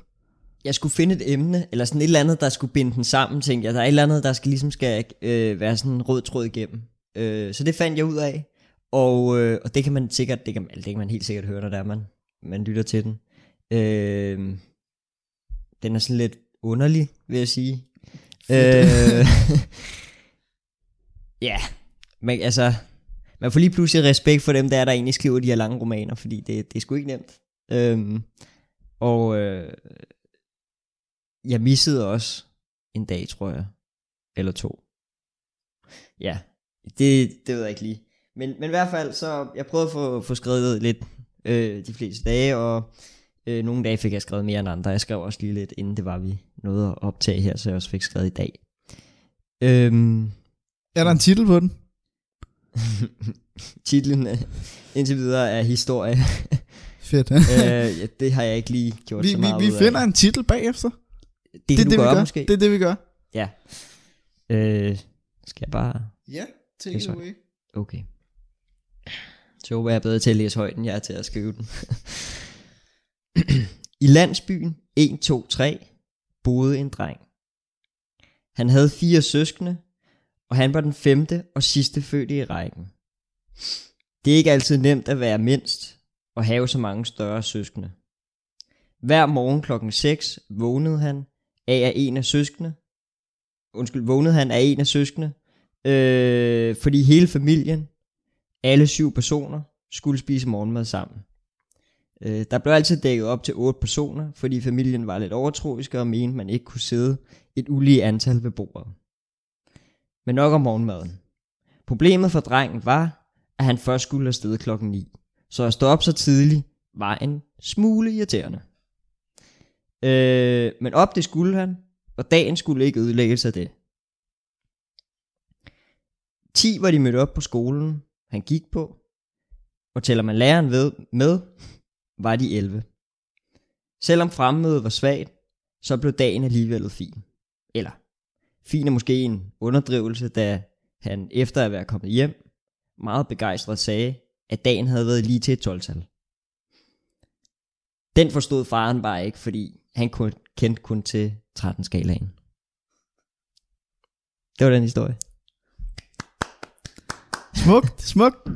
Speaker 4: Jeg skulle finde et emne, eller sådan et eller andet, der skulle binde den sammen, tænkte jeg. Der er et eller andet, der skal ligesom skal øh, være sådan en rød tråd igennem. Øh, så det fandt jeg ud af. Og, øh, og det kan man sikkert, det kan, det kan man helt sikkert høre, når der er, man, man lytter til den. Øh, den er sådan lidt underlig, vil jeg sige. Øh, ja, men altså, man får lige pludselig respekt for dem, der er, der egentlig skriver de her lange romaner, fordi det, det er sgu ikke nemt. Øhm, og øh, jeg missede også en dag, tror jeg, eller to. Ja, det, det ved jeg ikke lige. Men, men i hvert fald, så jeg prøvede at få, få skrevet lidt øh, de fleste dage, og øh, nogle dage fik jeg skrevet mere end andre. Jeg skrev også lige lidt, inden det var, vi nåede at optage her, så jeg også fik skrevet i dag. Øhm,
Speaker 3: Er der en titel på den?
Speaker 4: titlen øh, indtil videre er historie.
Speaker 3: Fedt.
Speaker 4: øh, ja, det har jeg ikke lige gjort
Speaker 3: vi
Speaker 4: så
Speaker 3: vi,
Speaker 4: meget
Speaker 3: vi
Speaker 4: ud
Speaker 3: finder
Speaker 4: af.
Speaker 3: en titel bagefter.
Speaker 4: Det
Speaker 3: det er det,
Speaker 4: gøre
Speaker 3: vi gør.
Speaker 4: måske.
Speaker 3: Det er det, vi gør.
Speaker 4: Ja. Øh, skal jeg bare...
Speaker 3: Ja, take
Speaker 4: Det er
Speaker 3: it away.
Speaker 4: Okay. Så jeg er bedre til at læse højden, jeg er til at skrive den. I landsbyen 1, 2, 3 boede en dreng. Han havde fire søskende, og han var den femte og sidste fødte i rækken. Det er ikke altid nemt at være mindst og have så mange større søskende. Hver morgen klokken 6 vågnede han af en af søskende, undskyld, vågnede han af en af søskende, øh, fordi hele familien, alle syv personer, skulle spise morgenmad sammen. Øh, der blev altid dækket op til otte personer, fordi familien var lidt overtroiske og mente, man ikke kunne sidde et ulige antal ved bordet. Men nok om morgenmaden. Problemet for drengen var, at han først skulle afsted klokken 9. Så at stå op så tidligt var en smule irriterende. Øh, men op det skulle han, og dagen skulle ikke ødelægges af det. 10 var de mødt op på skolen, han gik på, og tæller man læreren ved, med, var de 11. Selvom fremmødet var svagt, så blev dagen alligevel fin. Eller, fin er måske en underdrivelse, da han efter at være kommet hjem, meget begejstret sagde, at dagen havde været lige til et 12-tal. Den forstod faren bare ikke, fordi han kun, kendte kun til 13-skalaen. Det var den historie.
Speaker 3: Smukt, smukt.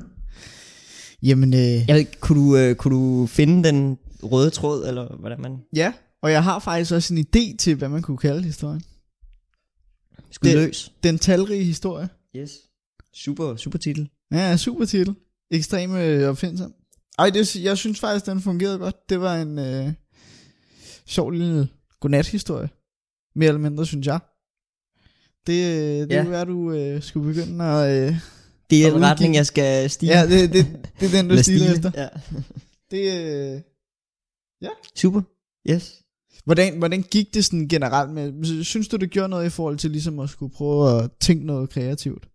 Speaker 3: Jamen, øh,
Speaker 4: Jeg ved, ikke, kunne du, øh, kunne du finde den, røde tråd, eller hvordan man
Speaker 3: Ja, og jeg har faktisk også en idé til, hvad man kunne kalde historien.
Speaker 4: skulle
Speaker 3: Det-
Speaker 4: løs.
Speaker 3: Den talrige historie.
Speaker 4: Yes. Super, super titel.
Speaker 3: Ja, super titel. Ekstrem øh, opfindsom. Ej, det, jeg synes faktisk, den fungerede godt. Det var en øh, sjov lille godnat-historie. Mere eller mindre, synes jeg. Det, øh, det
Speaker 4: ja.
Speaker 3: kunne være, du øh, skulle begynde at... Øh,
Speaker 4: Det er en retning, jeg skal stige.
Speaker 3: ja, det, det, det er den, du
Speaker 4: stile.
Speaker 3: efter.
Speaker 4: Ja.
Speaker 3: Det, øh,
Speaker 4: Super. Yes.
Speaker 3: hvordan, hvordan gik det sådan generelt med... Synes du, det gjorde noget i forhold til ligesom at skulle prøve at tænke noget kreativt?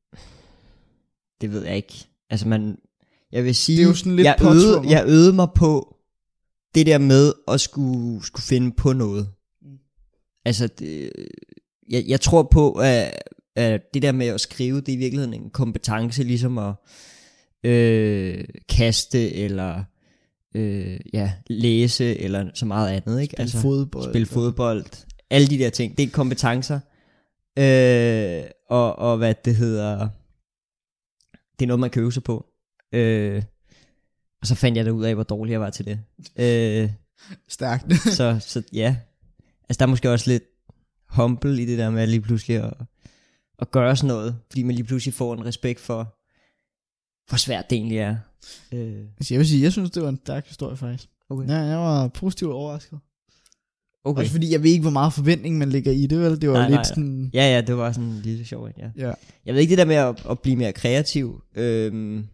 Speaker 4: Det ved jeg ikke. Altså man, jeg vil sige,
Speaker 3: Det er jo sådan lidt
Speaker 4: jeg, øvede,
Speaker 3: påtvunget.
Speaker 4: jeg øvede mig på det der med at skulle, skulle finde på noget.
Speaker 3: Mm.
Speaker 4: Altså, det, jeg, jeg tror på, at, at det der med at skrive, det er i virkeligheden en kompetence, ligesom at øh, kaste, eller øh, ja, læse, eller så meget andet. Ikke?
Speaker 3: Altså, fodbold.
Speaker 4: spille fodbold, alle de der ting, det er kompetencer. Øh, og, og hvad det hedder, det er noget, man kan øve sig på. Øh, og så fandt jeg da ud af, hvor dårlig jeg var til det. Øh,
Speaker 3: Stærkt.
Speaker 4: så, så ja, altså der er måske også lidt humble i det der med lige pludselig at, at gøre sådan noget, fordi man lige pludselig får en respekt for, hvor svært det egentlig er. Øh,
Speaker 3: Altså, jeg vil sige, jeg synes, det var en stærk historie faktisk.
Speaker 4: okay.
Speaker 3: Ja, jeg var positivt overrasket.
Speaker 4: okay.
Speaker 3: Også fordi jeg ved ikke, hvor meget forventning man lægger i det, vel? Det var
Speaker 4: Nej,
Speaker 3: lidt
Speaker 4: nej.
Speaker 3: sådan...
Speaker 4: Ja, ja, det var sådan en lille sjov ja.
Speaker 3: Ja.
Speaker 4: Jeg ved ikke det der med at, at blive mere kreativ. Øhm,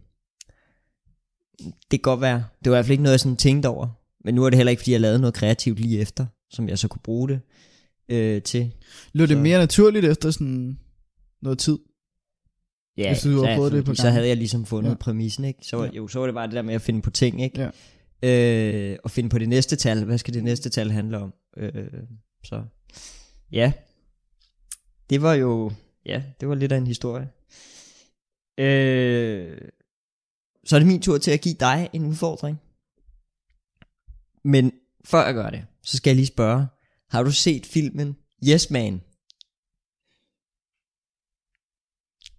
Speaker 4: det kan godt være. Det var i hvert fald ikke noget, jeg sådan tænkte over. Men nu er det heller ikke, fordi jeg lavede noget kreativt lige efter, som jeg så kunne bruge det øh, til.
Speaker 3: Lå det
Speaker 4: Så-
Speaker 3: mere naturligt efter sådan noget tid?
Speaker 4: Ja,
Speaker 3: Hvis du
Speaker 4: så,
Speaker 3: prøvet det et par
Speaker 4: fordi så havde jeg ligesom fundet
Speaker 3: Ja.
Speaker 4: præmissen, ikke? Så,
Speaker 3: Ja.
Speaker 4: jo, så var det bare det der med at finde på ting, ikke?
Speaker 3: Ja.
Speaker 4: Øh, og finde på det næste tal. Hvad skal det næste tal handle om? Øh, så ja. Det var jo, ja, det var lidt af en historie. Øh, så er det min tur til at give dig en udfordring. Men før jeg gør det, så skal jeg lige spørge, har du set filmen Yes Man?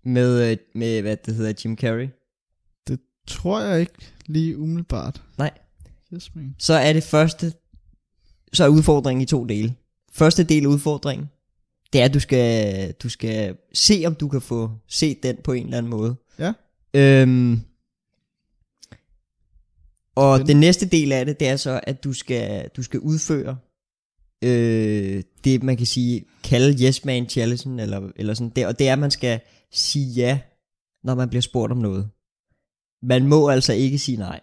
Speaker 4: Med, øh, med hvad det hedder, Jim Carrey?
Speaker 3: Tror jeg ikke lige umiddelbart.
Speaker 4: Nej.
Speaker 3: Yes, man.
Speaker 4: så er det første, så er udfordringen i to dele. Første del af udfordringen, det er, at du skal, du skal se, om du kan få set den på en eller anden måde.
Speaker 3: Ja.
Speaker 4: Øhm, og den næste del af det, det er så, at du skal, du skal udføre øh, det, man kan sige, kalde yes man challenge, eller, eller sådan det, og det er, at man skal sige ja, når man bliver spurgt om noget. Man må altså ikke sige nej.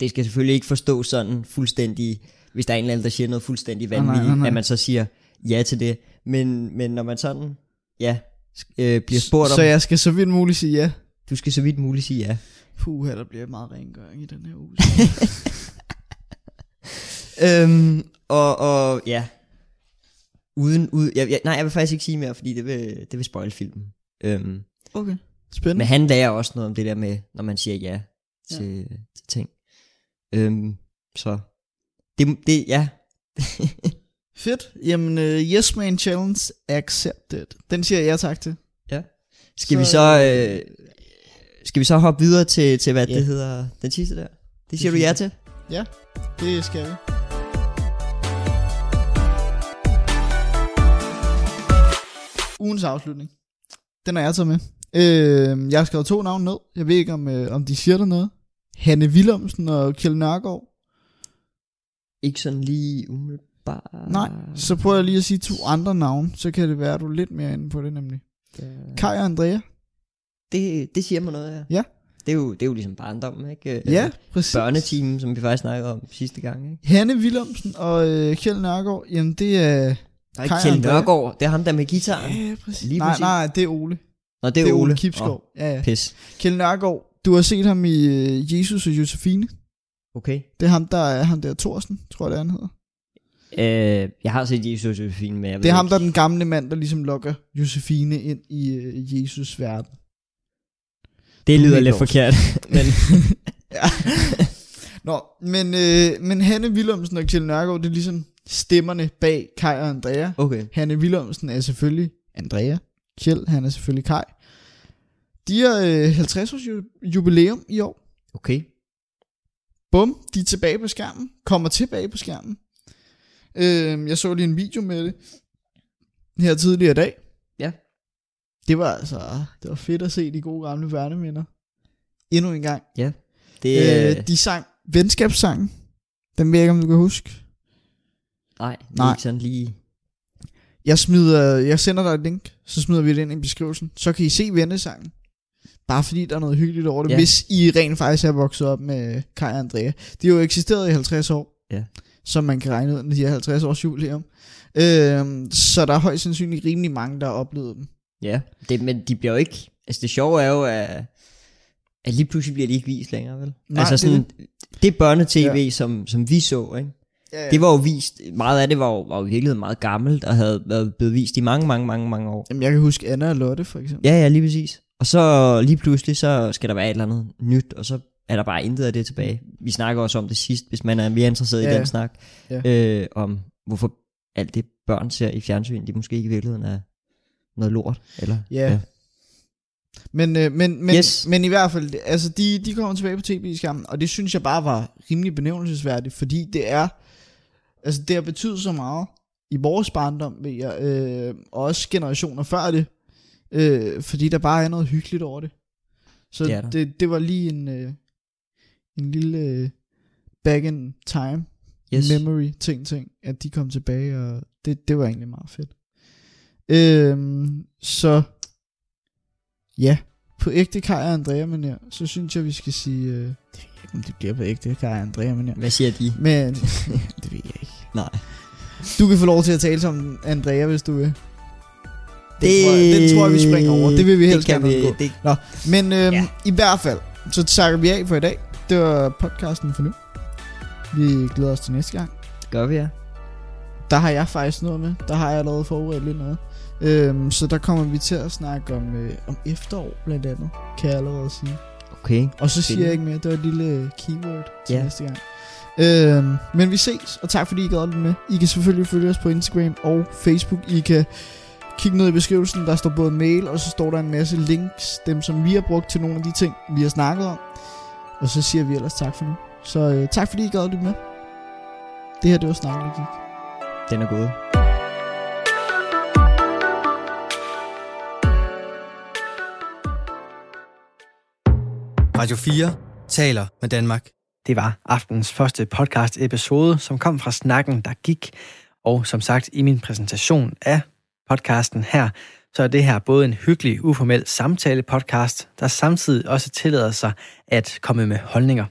Speaker 4: Det skal selvfølgelig ikke forstås sådan fuldstændig, hvis der er en eller anden, der siger noget fuldstændig
Speaker 3: Nej, nej,
Speaker 4: vanvittigt,
Speaker 3: nej, nej.
Speaker 4: at man så siger ja til det. Men, men når man sådan, ja, øh, bliver spurgt om,
Speaker 3: Så jeg skal så vidt muligt sige ja.
Speaker 4: du skal så vidt muligt sige ja.
Speaker 3: Puh, der bliver meget rengøring i den her uge.
Speaker 4: Øhm, og, og ja, uden, ud, jeg, jeg, nej, jeg vil faktisk ikke sige mere, fordi det vil, det vil spoil filmen. Øhm,
Speaker 3: Okay. Spændende.
Speaker 4: men han lærer også noget om det der med, når man siger ja til, ja. til ting. Øhm, så, det, det ja,
Speaker 3: Fedt. Jamen, uh, Yes Man Challenge accepted. Den siger jeg ja tak til.
Speaker 4: skal vi
Speaker 3: Så,
Speaker 4: så, øh, skal vi så hoppe videre til, til hvad
Speaker 3: Ja.
Speaker 4: det hedder, den sidste der? Det siger
Speaker 3: Det
Speaker 4: du ja til?
Speaker 3: Det skal vi. Ugens afslutning. Den er jeg taget med. Øh, jeg har skrevet to navne ned. Jeg ved ikke, om, øh, om de siger der noget. Hanne Willumsen og Kjell Nørgaard.
Speaker 4: Ikke sådan lige umiddelbart.
Speaker 3: Nej, så prøver jeg lige at sige to andre navne. Så kan det være, at du er lidt mere inde på det nemlig. Kai og Andrea.
Speaker 4: Det, det siger mig noget, ja.
Speaker 3: Ja.
Speaker 4: Det er jo, det er jo ligesom barndommen, ikke?
Speaker 3: Ja, præcis.
Speaker 4: Børneteam, som vi faktisk snakkede om sidste gang, ikke?
Speaker 3: Hanne Willumsen og øh, Kjell Nørgaard. Jamen, det er...
Speaker 4: Nej,
Speaker 3: Kai og
Speaker 4: Kjell. Nørgaard, det er ham der med gitaren.
Speaker 3: Ja, præcis.
Speaker 4: Lige
Speaker 3: nej,
Speaker 4: præcis.
Speaker 3: nej, det er Ole.
Speaker 4: Nå, det er, Ole.
Speaker 3: Kipskov.
Speaker 4: Åh,
Speaker 3: Ja, ja.
Speaker 4: pis.
Speaker 3: Kjell Nørgaard, du har set ham i øh, Jesus og Josefine.
Speaker 4: Okay.
Speaker 3: Det er ham, der er ham der Thorsten, tror jeg, det er, han hedder.
Speaker 4: Øh, jeg har set Jesus Josefine, men jeg ved
Speaker 3: Det er ham,
Speaker 4: ikke.
Speaker 3: der er den gamle mand, der ligesom lokker Josefine ind i øh, Jesus verden.
Speaker 4: Det lyder lidt forkert, men
Speaker 3: Ja. Nå, men, øh, men Hanne Willumsen og Kjell Nørgaard, det er ligesom stemmerne bag Kai og Andrea.
Speaker 4: okay.
Speaker 3: Hanne Willumsen er selvfølgelig Andrea. Kjell, han er selvfølgelig Kai. De har øh, 50 års ju- jubilæum i år.
Speaker 4: Okay.
Speaker 3: bum, de er tilbage på skærmen, kommer tilbage på skærmen. Øh, jeg så lige en video med det her tidligere i dag.
Speaker 4: Ja.
Speaker 3: Det var altså, det var fedt at se de gode gamle børneminder.
Speaker 4: Endnu
Speaker 3: en gang.
Speaker 4: Ja. Det,
Speaker 3: øh, de sang venskabssangen. Den ved jeg ikke, om du kan huske.
Speaker 4: Nej, det
Speaker 3: Nej.
Speaker 4: er ikke sådan lige...
Speaker 3: Jeg smider, jeg sender dig et link, så smider vi det ind i beskrivelsen. Så kan I se vennesangen. Bare fordi der er noget hyggeligt over det.
Speaker 4: Ja.
Speaker 3: Hvis I rent faktisk er vokset op med Kai og Andrea. De har jo eksisteret i 50 år.
Speaker 4: Ja.
Speaker 3: Som man kan regne ud, når de har 50 års jubilæum. Øhm, så der er højst sandsynligt rimelig mange, der har oplevet dem.
Speaker 4: Ja, det, men de bliver jo ikke... Altså det sjove er jo, at, at lige pludselig bliver de ikke vist længere, vel?
Speaker 3: Nej,
Speaker 4: altså
Speaker 3: er
Speaker 4: sådan, det, det børnetv,
Speaker 3: ja.
Speaker 4: som, som vi så, ikke?
Speaker 3: Ja,
Speaker 4: Det var jo vist, meget af det var jo, var jo i virkeligheden meget gammelt, og havde været blevet vist i mange, mange, mange, mange år.
Speaker 3: Jamen, jeg kan huske Anna og Lotte, for eksempel.
Speaker 4: Ja, ja, lige præcis. Og så lige pludselig, så skal der være et eller andet nyt, og så er der bare intet af det tilbage. Vi snakker også om det sidst, hvis man er mere interesseret
Speaker 3: Ja,
Speaker 4: i
Speaker 3: ja.
Speaker 4: den snak,
Speaker 3: Ja.
Speaker 4: øh, om hvorfor alt det børn ser i fjernsyn, det måske ikke i virkeligheden er noget lort, eller?
Speaker 3: Ja. Men, øh, men, men,
Speaker 4: yes.
Speaker 3: men i hvert fald, altså de, de kommer tilbage på tv-skærmen, og det synes jeg bare var rimelig benævnelsesværdigt, fordi det er, altså det har betydet så meget i vores barndom, ved jeg, øh, og også generationer før det, øh, fordi der bare er noget hyggeligt over det. Så
Speaker 4: Det
Speaker 3: det, det var lige en, øh, en lille øh, back in time
Speaker 4: Yes.
Speaker 3: memory ting ting, at de kom tilbage, og det, det var egentlig meget fedt. Øhm, så ja, på ægte Kai og Andrea Manér, så synes jeg, vi skal sige, øh, ikke, om det bliver på ægte Kai og Andrea Manér,
Speaker 4: Hvad siger de?
Speaker 3: men det ved jeg ikke.
Speaker 4: Nej.
Speaker 3: Du kan få lov til at tale som Andrea, hvis du vil. Den,
Speaker 4: Det-
Speaker 3: tror, jeg, den tror jeg, vi springer over. Det vil vi helst
Speaker 4: det
Speaker 3: gerne undgå.
Speaker 4: det,
Speaker 3: Nå, men øhm,
Speaker 4: Ja.
Speaker 3: ja. i hvert fald, så takker vi af for i dag. Det var podcasten for nu. Vi glæder os til næste gang.
Speaker 4: gør vi, ja.
Speaker 3: Der har jeg faktisk noget med. Der har jeg allerede forberedt lidt noget. Øhm, så der kommer vi til at snakke om, øh, om efterår blandt andet, kan jeg allerede sige.
Speaker 4: Okay.
Speaker 3: Og så siger jeg ikke mere. Det var et lille keyword til
Speaker 4: Ja.
Speaker 3: næste gang. Øhm, men vi ses, og tak fordi I gad med. I kan selvfølgelig følge os på Instagram og Facebook. I kan kigge ned i beskrivelsen. Der står både mail, og så står der en masse links. Dem, som vi har brugt til nogle af de ting, vi har snakket om. Og så siger vi ellers tak for nu. Så øh, tak fordi I gad med. Det her, det var Snakken, der gik.
Speaker 4: Den er god.
Speaker 1: Radio 4 taler med Danmark.
Speaker 2: Det var aftens første podcast episode, som kom fra snakken, der gik. Og som sagt, i min præsentation af podcasten her, så er det her både en hyggelig, uformel samtale-podcast, der samtidig også tillader sig at komme med holdninger.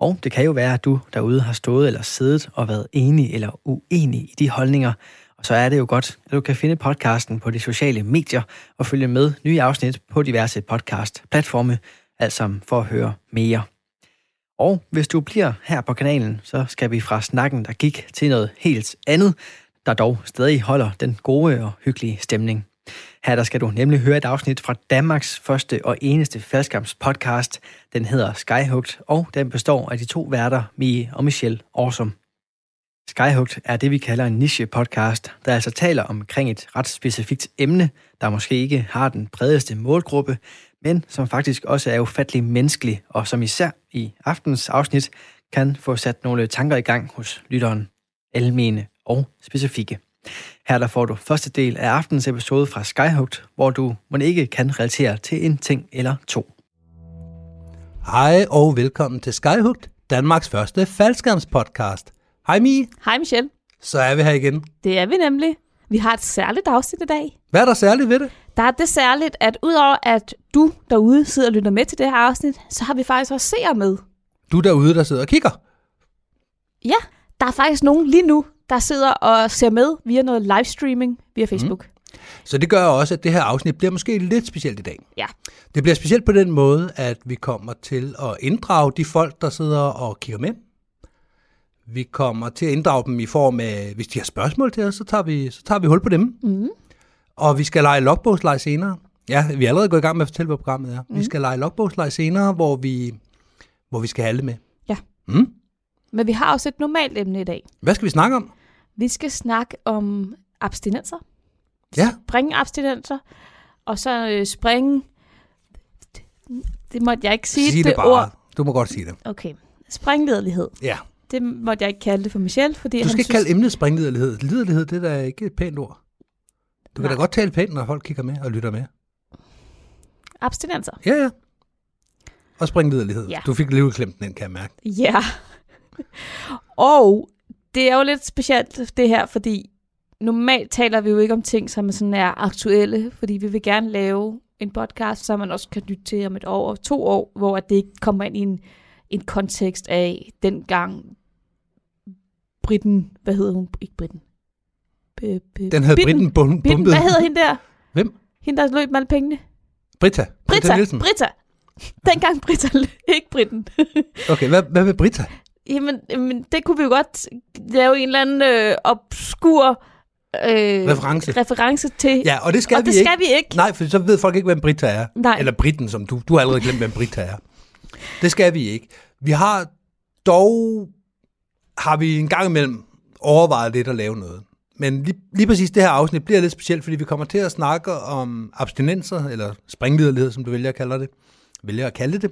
Speaker 2: Og det kan jo være, at du derude har stået eller siddet og været enig eller uenig i de holdninger. Og så er det jo godt, at du kan finde podcasten på de sociale medier og følge med nye afsnit på diverse podcast-platforme, altså for at høre mere. Og hvis du bliver her på kanalen, så skal vi fra snakken, der gik til noget helt andet, der dog stadig holder den gode og hyggelige stemning. Her der skal du nemlig høre et afsnit fra Danmarks første og eneste faldskabspodcast. Den hedder Skyhugt, og den består af de to værter, Mie og Michelle Awesome. Skyhugt er det, vi kalder en niche-podcast, der altså taler omkring et ret specifikt emne, der måske ikke har den bredeste målgruppe, men som faktisk også er ufattelig menneskelig, og som især i aftens afsnit kan få sat nogle tanker i gang hos lytteren, almene og specifikke. Her der får du første del af aftens episode fra Skyhugt, hvor du må ikke kan relatere til en ting eller to.
Speaker 6: Hej og velkommen til Skyhugt, Danmarks første faldskærmspodcast. Hej Mi,
Speaker 5: Hej Michelle.
Speaker 6: så er vi her igen.
Speaker 5: Det er vi nemlig. Vi har et særligt afsnit i dag.
Speaker 6: Hvad er der særligt ved det?
Speaker 5: Der er det særligt, at udover at du derude sidder og lytter med til det her afsnit, så har vi faktisk også seere med.
Speaker 6: Du derude, der sidder og kigger.
Speaker 5: Ja, der er faktisk nogen lige nu, der sidder og ser med via noget livestreaming via Facebook. Mm.
Speaker 6: Så det gør også, at det her afsnit bliver måske lidt specielt i dag.
Speaker 5: Ja.
Speaker 6: Det bliver specielt på den måde, at vi kommer til at inddrage de folk, der sidder og kigger med. Vi kommer til at inddrage dem i form af, hvis de har spørgsmål til os, så tager vi, så tager vi hul på dem.
Speaker 5: Mm.
Speaker 6: Og vi skal lege logbogsleg senere. Ja, vi er allerede gået i gang med at fortælle, hvad programmet er. Mm. Vi skal lege logbogsleg senere, hvor vi, hvor vi skal have alle med.
Speaker 5: Ja.
Speaker 6: Mm.
Speaker 5: Men vi har også et normalt emne i dag.
Speaker 6: Hvad skal vi snakke om?
Speaker 5: Vi skal snakke om abstinenser.
Speaker 6: Ja.
Speaker 5: Springe abstinenser. Og så øh, springe... Det måtte jeg ikke sige,
Speaker 6: Sig det, bare.
Speaker 5: ord.
Speaker 6: Du må godt sige det.
Speaker 5: Okay. Springlederlighed.
Speaker 6: Ja.
Speaker 5: Det måtte jeg ikke kalde det for Michel, fordi
Speaker 6: Du
Speaker 5: han
Speaker 6: skal ikke
Speaker 5: synes,
Speaker 6: kalde emnet springlederlighed. Liderlighed, det er da ikke et pænt ord. Du kan
Speaker 5: Nej.
Speaker 6: da godt tale pænt, når folk kigger med og lytter med.
Speaker 5: abstinenser.
Speaker 6: Ja, ja. Og springlederlighed.
Speaker 5: Ja.
Speaker 6: Du fik lige udklemt den, kan jeg mærke.
Speaker 5: Ja. og det er jo lidt specielt det her, fordi normalt taler vi jo ikke om ting, som er sådan er aktuelle, fordi vi vil gerne lave en podcast, som man også kan lytte til om et år og to år, hvor det ikke kommer ind i en, en kontekst af dengang Britten, hvad hedder hun? Ikke Britten.
Speaker 6: Den havde
Speaker 5: Bitten.
Speaker 6: Britten bum-
Speaker 5: Bitten,
Speaker 6: bumpet.
Speaker 5: hvad hedder hende der?
Speaker 6: Hvem?
Speaker 5: Hende, der løb med alle pengene?
Speaker 6: Britta.
Speaker 5: Britta.
Speaker 6: Nielsen.
Speaker 5: Britta. Dengang Britta, ikke Britten.
Speaker 6: Okay, hvad, hvad med Britta?
Speaker 5: Jamen, jamen, det kunne vi jo godt lave en eller anden øh, obskur øh,
Speaker 6: Reference.
Speaker 5: reference til.
Speaker 6: Ja, og det skal
Speaker 5: og
Speaker 6: vi
Speaker 5: det
Speaker 6: ikke.
Speaker 5: skal vi ikke.
Speaker 6: Nej, for så ved folk ikke, hvem Britta er.
Speaker 5: Nej.
Speaker 6: Eller Britten, som du. Du har allerede glemt, hvem Britta er. Det skal vi ikke. Vi har dog, har vi en gang imellem overvejet lidt at lave noget. Men lige, lige præcis det her afsnit bliver lidt specielt, fordi vi kommer til at snakke om abstinenser, eller springliderlighed, som du vælger at kalde det. Vælger at kalde det.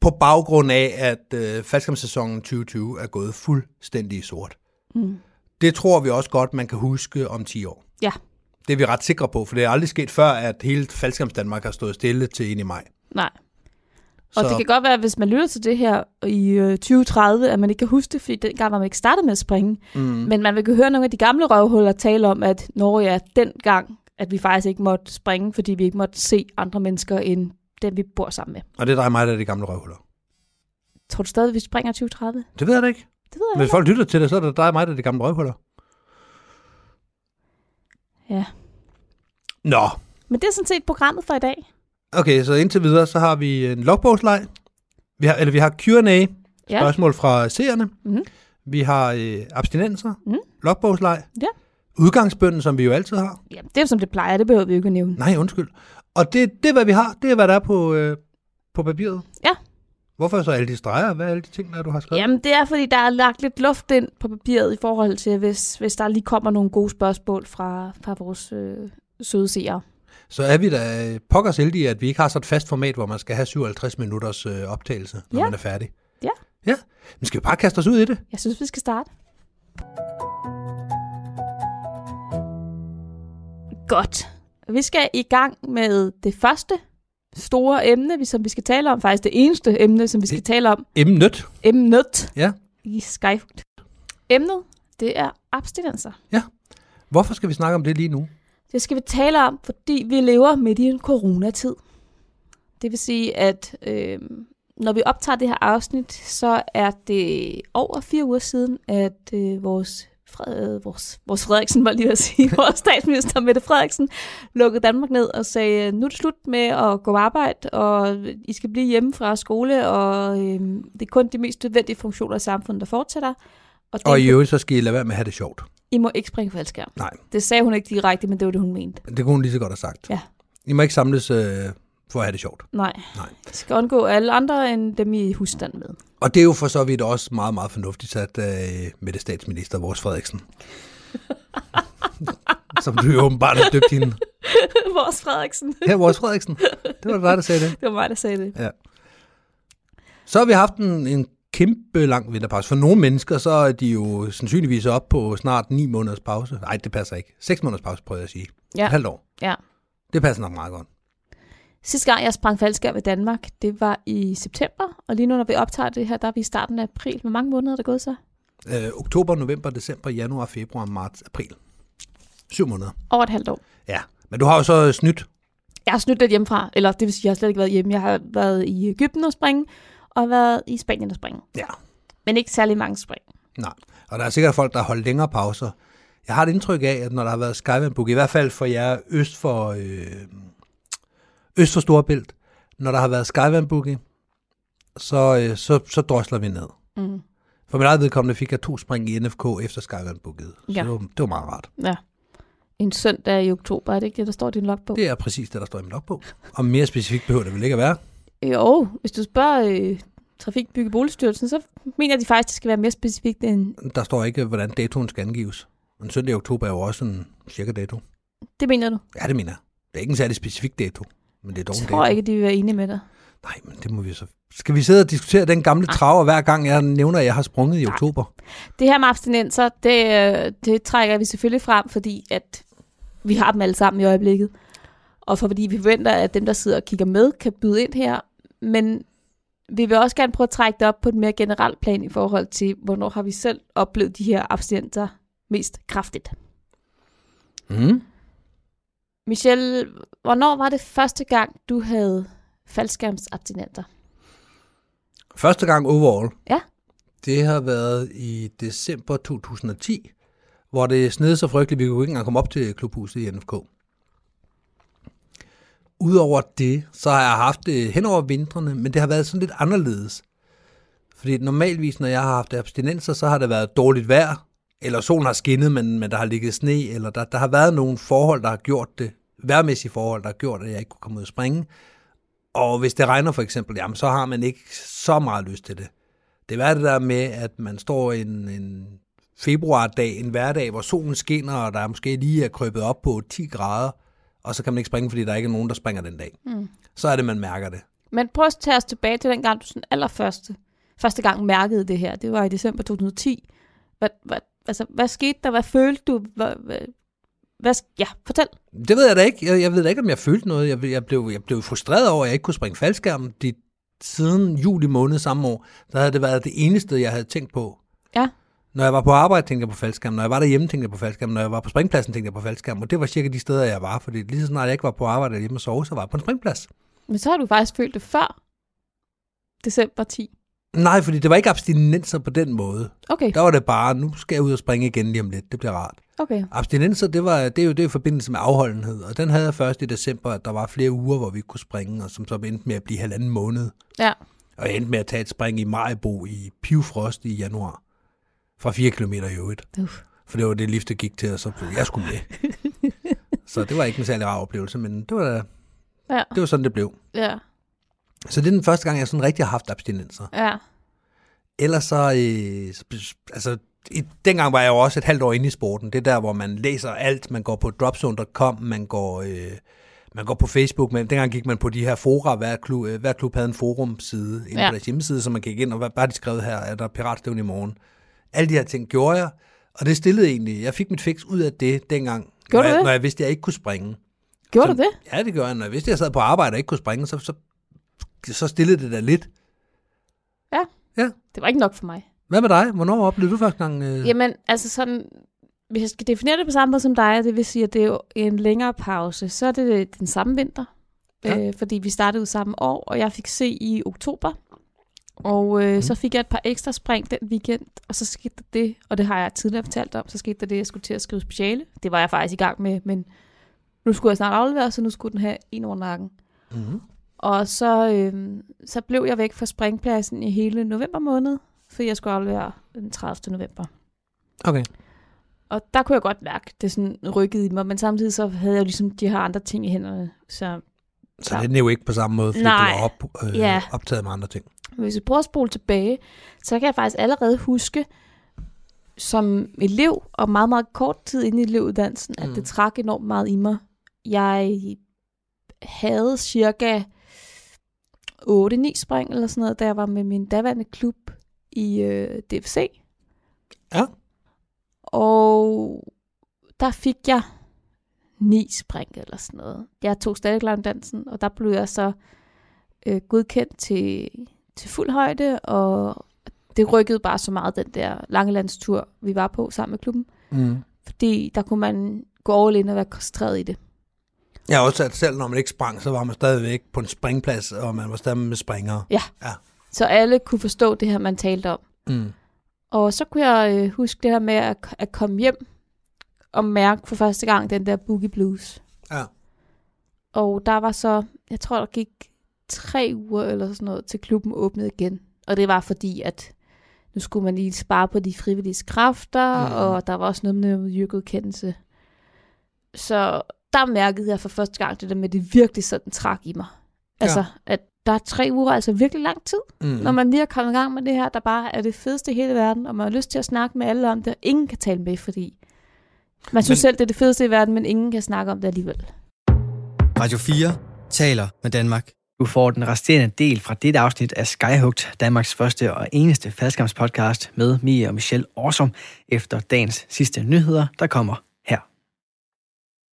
Speaker 6: På baggrund af, at øh, faldskærmssæsonen 2020 er gået fuldstændig sort.
Speaker 5: Mm.
Speaker 6: Det tror vi også godt, man kan huske om 10 år.
Speaker 5: Ja.
Speaker 6: Det er vi ret sikre på, for det er aldrig sket før, at hele faldskærms Danmark har stået stille til ind i maj.
Speaker 5: Nej. Og
Speaker 6: Så-
Speaker 5: det kan godt være, at hvis man lytter til det her i øh, 2030, at man ikke kan huske det, fordi dengang var man ikke startet med at springe.
Speaker 6: Mm.
Speaker 5: Men man vil kunne høre nogle af de gamle røvhuller tale om, at når ja, dengang, at vi faktisk ikke måtte springe, fordi vi ikke måtte se andre mennesker end dem, vi bor sammen med.
Speaker 6: Og det er dig og mig, der er de gamle røvhuller.
Speaker 5: Tror du stadig, vi springer i 2030?
Speaker 6: Det ved jeg da ikke.
Speaker 5: Det ved jeg
Speaker 6: Men hvis folk lytter til det, så er det dig og mig, der er de gamle røvhuller.
Speaker 5: Ja.
Speaker 6: Nå,
Speaker 5: Men det er sådan set programmet for i dag.
Speaker 6: Okay, så indtil videre, så har vi en logbogsleg. Vi har, eller vi har Q&A,
Speaker 5: Ja.
Speaker 6: spørgsmål fra seerne.
Speaker 5: Mhm.
Speaker 6: Vi har øh, abstinenser,
Speaker 5: Mhm.
Speaker 6: logbogsleg.
Speaker 5: Ja.
Speaker 6: Udgangsbønden, som vi jo altid har.
Speaker 5: Ja, det er som det plejer, det behøver vi jo ikke at nævne.
Speaker 6: Nej, undskyld. Og det, det er, hvad vi har. Det er, hvad der er på, øh, på papiret.
Speaker 5: Ja.
Speaker 6: Hvorfor så alle de streger? Hvad er alle de ting, der du har skrevet?
Speaker 5: Jamen, det er, fordi der er lagt lidt luft ind på papiret i forhold til, hvis, hvis der lige kommer nogle gode spørgsmål fra, fra vores øh, søde seere.
Speaker 6: Så er vi da pokkers heldige, at vi ikke har så et fast format, hvor man skal have 57 minutters øh, optagelse, når
Speaker 5: Ja.
Speaker 6: man er færdig.
Speaker 5: Ja.
Speaker 6: Ja, men skal vi bare kaste os ud i det?
Speaker 5: Jeg synes, vi skal starte. Godt. Vi skal i gang med det første store emne, som vi skal tale om. Faktisk det eneste emne, som vi skal
Speaker 6: Det-
Speaker 5: tale om.
Speaker 6: Emnet.
Speaker 5: Emnet
Speaker 6: Ja.
Speaker 5: i Skyfoot. Emnet, det er abstinenser.
Speaker 6: Hvorfor skal vi snakke om det lige nu?
Speaker 5: Det skal vi tale om, fordi vi lever midt i en coronatid. Det vil sige, at øh, når vi optager det her afsnit, så er det over fire uger siden, at øh, vores, Fred, vores, vores Frederiksen, var lige at sige, vores statsminister Mette Frederiksen, lukkede Danmark ned og sagde, nu er det slut med at gå på arbejde, og I skal blive hjemme fra skole, og øh, det er kun de mest nødvendige funktioner i samfundet, der fortsætter. Og,
Speaker 6: Og i øvrigt, så skal I lade være med at have det sjovt.
Speaker 5: I må ikke springe faldskærm.
Speaker 6: Nej,
Speaker 5: Det sagde hun ikke direkte, men det var det, hun mente.
Speaker 6: det kunne hun lige så godt have sagt.
Speaker 5: Ja.
Speaker 6: I må ikke samles øh, for at have det sjovt.
Speaker 5: Nej.
Speaker 6: Nej.
Speaker 5: Jeg skal undgå alle andre end dem i husstand med.
Speaker 6: Og det er jo for så vidt også meget, meget fornuftigt sat øh, med det statsminister, vores Frederiksen. Som du jo åbenbart har døbt hende.
Speaker 5: Vores Frederiksen.
Speaker 6: Her, vores Frederiksen. Det var dig, der sagde det.
Speaker 5: Det var mig, der sagde det.
Speaker 6: Så har vi haft en, en kæmpe lang vinterpause. For nogle mennesker, så er de jo sandsynligvis op på snart 9 måneders pause. Nej, det passer ikke. 6 måneders pause, prøver jeg at sige.
Speaker 5: Ja.
Speaker 6: Et halvt år.
Speaker 5: Ja.
Speaker 6: Det passer nok meget godt.
Speaker 5: Sidste gang, jeg sprang faldskærm i Danmark, det var i september. Og lige nu, når vi optager det her, der er vi i starten af april. Hvor mange måneder er der gået så?
Speaker 6: Øh, oktober, november, december, januar, februar, marts, april. Syv måneder.
Speaker 5: Over et halvt år.
Speaker 6: Ja, men du har jo så snydt.
Speaker 5: Jeg har snydt lidt hjemmefra. Eller det vil sige, jeg har slet ikke været hjemme. Jeg har været i Ægypten og springe, og været i Spanien og springe.
Speaker 6: Ja.
Speaker 5: Men ikke særlig mange spring.
Speaker 6: Nej, og der er sikkert folk, der har holdt længere pauser. Jeg har et indtryk af, at når der har været Skyvandbook, i hvert fald for jer øst for, øh, øst for Storebælt, når der har været Skyvandbooking, så, øh, så, så drosler vi ned.
Speaker 5: Mm.
Speaker 6: For mit eget vedkommende fik jeg to spring i NFK efter Skyvandbooket. Så
Speaker 5: Ja.
Speaker 6: det, var, det var meget rart.
Speaker 5: Ja. En søndag i oktober, er det ikke det, der står i din logbog?
Speaker 6: Det er præcis det, der står i min logbog. Og mere specifikt behøver det vel ikke at være.
Speaker 5: Jo, hvis du spørger øh, Trafik, Bygge, Boligstyrelsen, så mener de faktisk, det skal være mere specifikt end...
Speaker 6: Der står ikke, hvordan datoen skal angives. En søndag i oktober er jo også en cirka dato.
Speaker 5: Det mener du?
Speaker 6: Ja, det mener jeg. Det er ikke en særlig specifik dato, men det er dog en
Speaker 5: Jeg
Speaker 6: dato.
Speaker 5: tror ikke, de vil være enige med dig.
Speaker 6: Nej, men det må vi så... Skal vi sidde og diskutere den gamle traver, hver gang jeg nævner, at jeg har sprunget i oktober?
Speaker 5: Det her med abstinenser, det, øh, det trækker vi selvfølgelig frem, fordi at vi har dem alle sammen i øjeblikket. Og for fordi vi forventer, at dem, der sidder og kigger med, kan byde ind her. Men vi vil også gerne prøve at trække det op på et mere generelt plan i forhold til, hvornår har vi selv oplevet de her abstinenser mest kraftigt.
Speaker 6: Mm.
Speaker 5: Michelle, hvornår var det første gang, du havde faldskærmsabstinenter?
Speaker 6: Første gang overall.
Speaker 5: Ja.
Speaker 6: Det har været i december 2010, hvor det sned så frygteligt, vi kunne ikke engang komme op til klubhuset i NFK. Udover det, så har jeg haft det hen over vintrene, men det har været sådan lidt anderledes. Fordi normalvis, når jeg har haft abstinenser, så har det været dårligt vejr, eller solen har skinnet, men, men der har ligget sne, eller der, der har været nogle forhold, der har gjort det, værmæssige forhold, der har gjort, at jeg ikke kunne komme ud og springe. Og hvis det regner for eksempel, jamen, så har man ikke så meget lyst til det. Det er det der med, at man står en, en februardag, en hverdag, hvor solen skinner, og der er måske lige er krøbet op på 10 grader, og så kan man ikke springe, fordi der ikke er nogen, der springer den dag.
Speaker 5: Mm.
Speaker 6: Så er det, man mærker det.
Speaker 5: Men prøv at tage os tilbage til den gang, du sådan allerførste første gang mærkede det her. Det var i december 2010. Hvad, hvad, altså, hvad skete der? Hvad følte du? Hvad, hvad, hvad, ja, fortæl.
Speaker 6: Det ved jeg da ikke. Jeg, jeg ved da ikke, om jeg følte noget. Jeg, jeg, blev, jeg blev frustreret over, at jeg ikke kunne springe faldskærm. De, siden juli måned samme år, der havde det været det eneste, jeg havde tænkt på.
Speaker 5: Ja.
Speaker 6: Når jeg var på arbejde, tænkte jeg på faldskærm. Når jeg var derhjemme, tænkte jeg på faldskærm. Når jeg var på springpladsen, tænkte jeg på faldskærm. Og det var cirka de steder, jeg var. Fordi lige så snart jeg ikke var på arbejde hjemme og sove, så var jeg på en springplads.
Speaker 5: Men så har du faktisk følt det før december 10.
Speaker 6: Nej, fordi det var ikke abstinenser på den måde.
Speaker 5: Okay,
Speaker 6: Der var det bare, nu skal jeg ud og springe igen lige om lidt. Det bliver rart.
Speaker 5: okay.
Speaker 6: Abstinenser, det, var, det er jo det er i forbindelse med afholdenhed. Og den havde jeg først i december, at der var flere uger, hvor vi kunne springe, og som så endte med at blive halvanden måned.
Speaker 5: Ja,
Speaker 6: Og jeg endte med at tage et spring i Majbo i pivfrost i januar. Fra 4 km i øvrigt.
Speaker 5: Uff.
Speaker 6: For det var det liftet gik til, og så blev jeg skulle med. så det var ikke en særlig rar oplevelse, men det var,
Speaker 5: ja,
Speaker 6: det var sådan, det blev.
Speaker 5: ja,
Speaker 6: Så det er den første gang, jeg sådan rigtig har haft abstinenser.
Speaker 5: ja.
Speaker 6: Ellers så, øh, så- altså, i, dengang var jeg jo også et halvt år inde i sporten. Det er der, hvor man læser alt. Man går på dropzone.com, man går, øh, man går på Facebook, men dengang gik man på de her fora. Hver klub, øh, hver klub havde en forumside inde
Speaker 5: Ja.
Speaker 6: på deres hjemmeside, så man gik ind, og bare de skrev her, er der piratstævn i morgen. Alle de her ting gjorde jeg, og det stillede egentlig. Jeg fik mit fix ud af det dengang,
Speaker 5: Gjorde
Speaker 6: når, jeg,
Speaker 5: det?
Speaker 6: når jeg vidste, at jeg ikke kunne springe.
Speaker 5: Gjorde
Speaker 6: så,
Speaker 5: du det?
Speaker 6: Ja, det gjorde jeg. Når jeg vidste, at jeg sad på arbejde og ikke kunne springe, så, så, så stillede det da lidt.
Speaker 5: Det var ikke nok for mig.
Speaker 6: Hvad med dig? Hvornår oplevede du første gang? Øh...
Speaker 5: Jamen, altså sådan, hvis jeg skal definere det på samme måde som dig, det vil sige, at det er en længere pause, så er det den samme vinter.
Speaker 6: Ja.
Speaker 5: Ja. Øh, fordi vi startede samme år, og jeg fik se i oktober. Og øh, mm. så fik jeg et par ekstra spring den weekend, og så skete der det, og det har jeg tidligere fortalt om, så skete der det, jeg skulle til at skrive speciale. Det var jeg faktisk i gang med, men nu skulle jeg snart aflevere, så nu skulle den have en over nakken.
Speaker 6: Mm-hmm.
Speaker 5: Og så, øh, så blev jeg væk fra springpladsen i hele november måned, fordi jeg skulle aflevere den 30. november.
Speaker 6: Okay.
Speaker 5: Og der kunne jeg godt mærke, det sådan rykkede i mig, men samtidig så havde jeg jo ligesom de her andre ting i hænderne. Så
Speaker 6: Så
Speaker 5: Ja.
Speaker 6: det er jo ikke på samme måde, fordi
Speaker 5: Nej.
Speaker 6: du er op, øh,
Speaker 5: Ja.
Speaker 6: optaget med andre ting.
Speaker 5: Hvis vi prøver at spole tilbage, så kan jeg faktisk allerede huske, som elev, og meget, meget kort tid inde i elevuddannelsen, at
Speaker 6: Mm.
Speaker 5: det trak enormt meget i mig. Jeg havde cirka 8-9 spring eller sådan noget, da jeg var med min daværende klub i øh, DFC.
Speaker 6: Ja.
Speaker 5: Og der fik jeg ni spring eller sådan noget. Jeg tog stadig dansen, og der blev jeg så øh, godkendt til, til fuld højde, og det rykkede bare så meget, den der langelandstur, vi var på sammen med klubben.
Speaker 6: Mm.
Speaker 5: Fordi der kunne man gå all in og være koncentreret i det.
Speaker 6: Jeg har også at selv når man ikke sprang, så var man stadigvæk på en springplads, og man var stadig med springere.
Speaker 5: Så alle kunne forstå det her, man talte om.
Speaker 6: Mm.
Speaker 5: Og så kunne jeg øh, huske det her med at, at komme hjem og mærke for første gang den der boogie blues.
Speaker 6: Ja.
Speaker 5: Og der var så, jeg tror der gik tre uger eller sådan noget, til klubben åbnede igen. Og det var fordi, at nu skulle man lige spare på de frivillige kræfter, mm. og der var også noget med miljøgodkendelse. Så der mærkede jeg for første gang det der med, at det virkelig sådan trak i mig. Altså,
Speaker 6: Ja.
Speaker 5: at der er tre uger, altså virkelig lang tid,
Speaker 6: Mm.
Speaker 5: når man lige er kommet i gang med det her, der bare er det fedeste i hele verden, og man har lyst til at snakke med alle om det, og ingen kan tale med, fordi man synes
Speaker 6: Men-
Speaker 5: selv, det er det fedeste i verden, men ingen kan snakke om det alligevel.
Speaker 1: Radio 4 taler med Danmark.
Speaker 2: Du får den resterende del fra dette afsnit af Skyhugt, Danmarks første og eneste faldskabspodcast med Mia og Michelle Årsom efter dagens sidste nyheder, der kommer.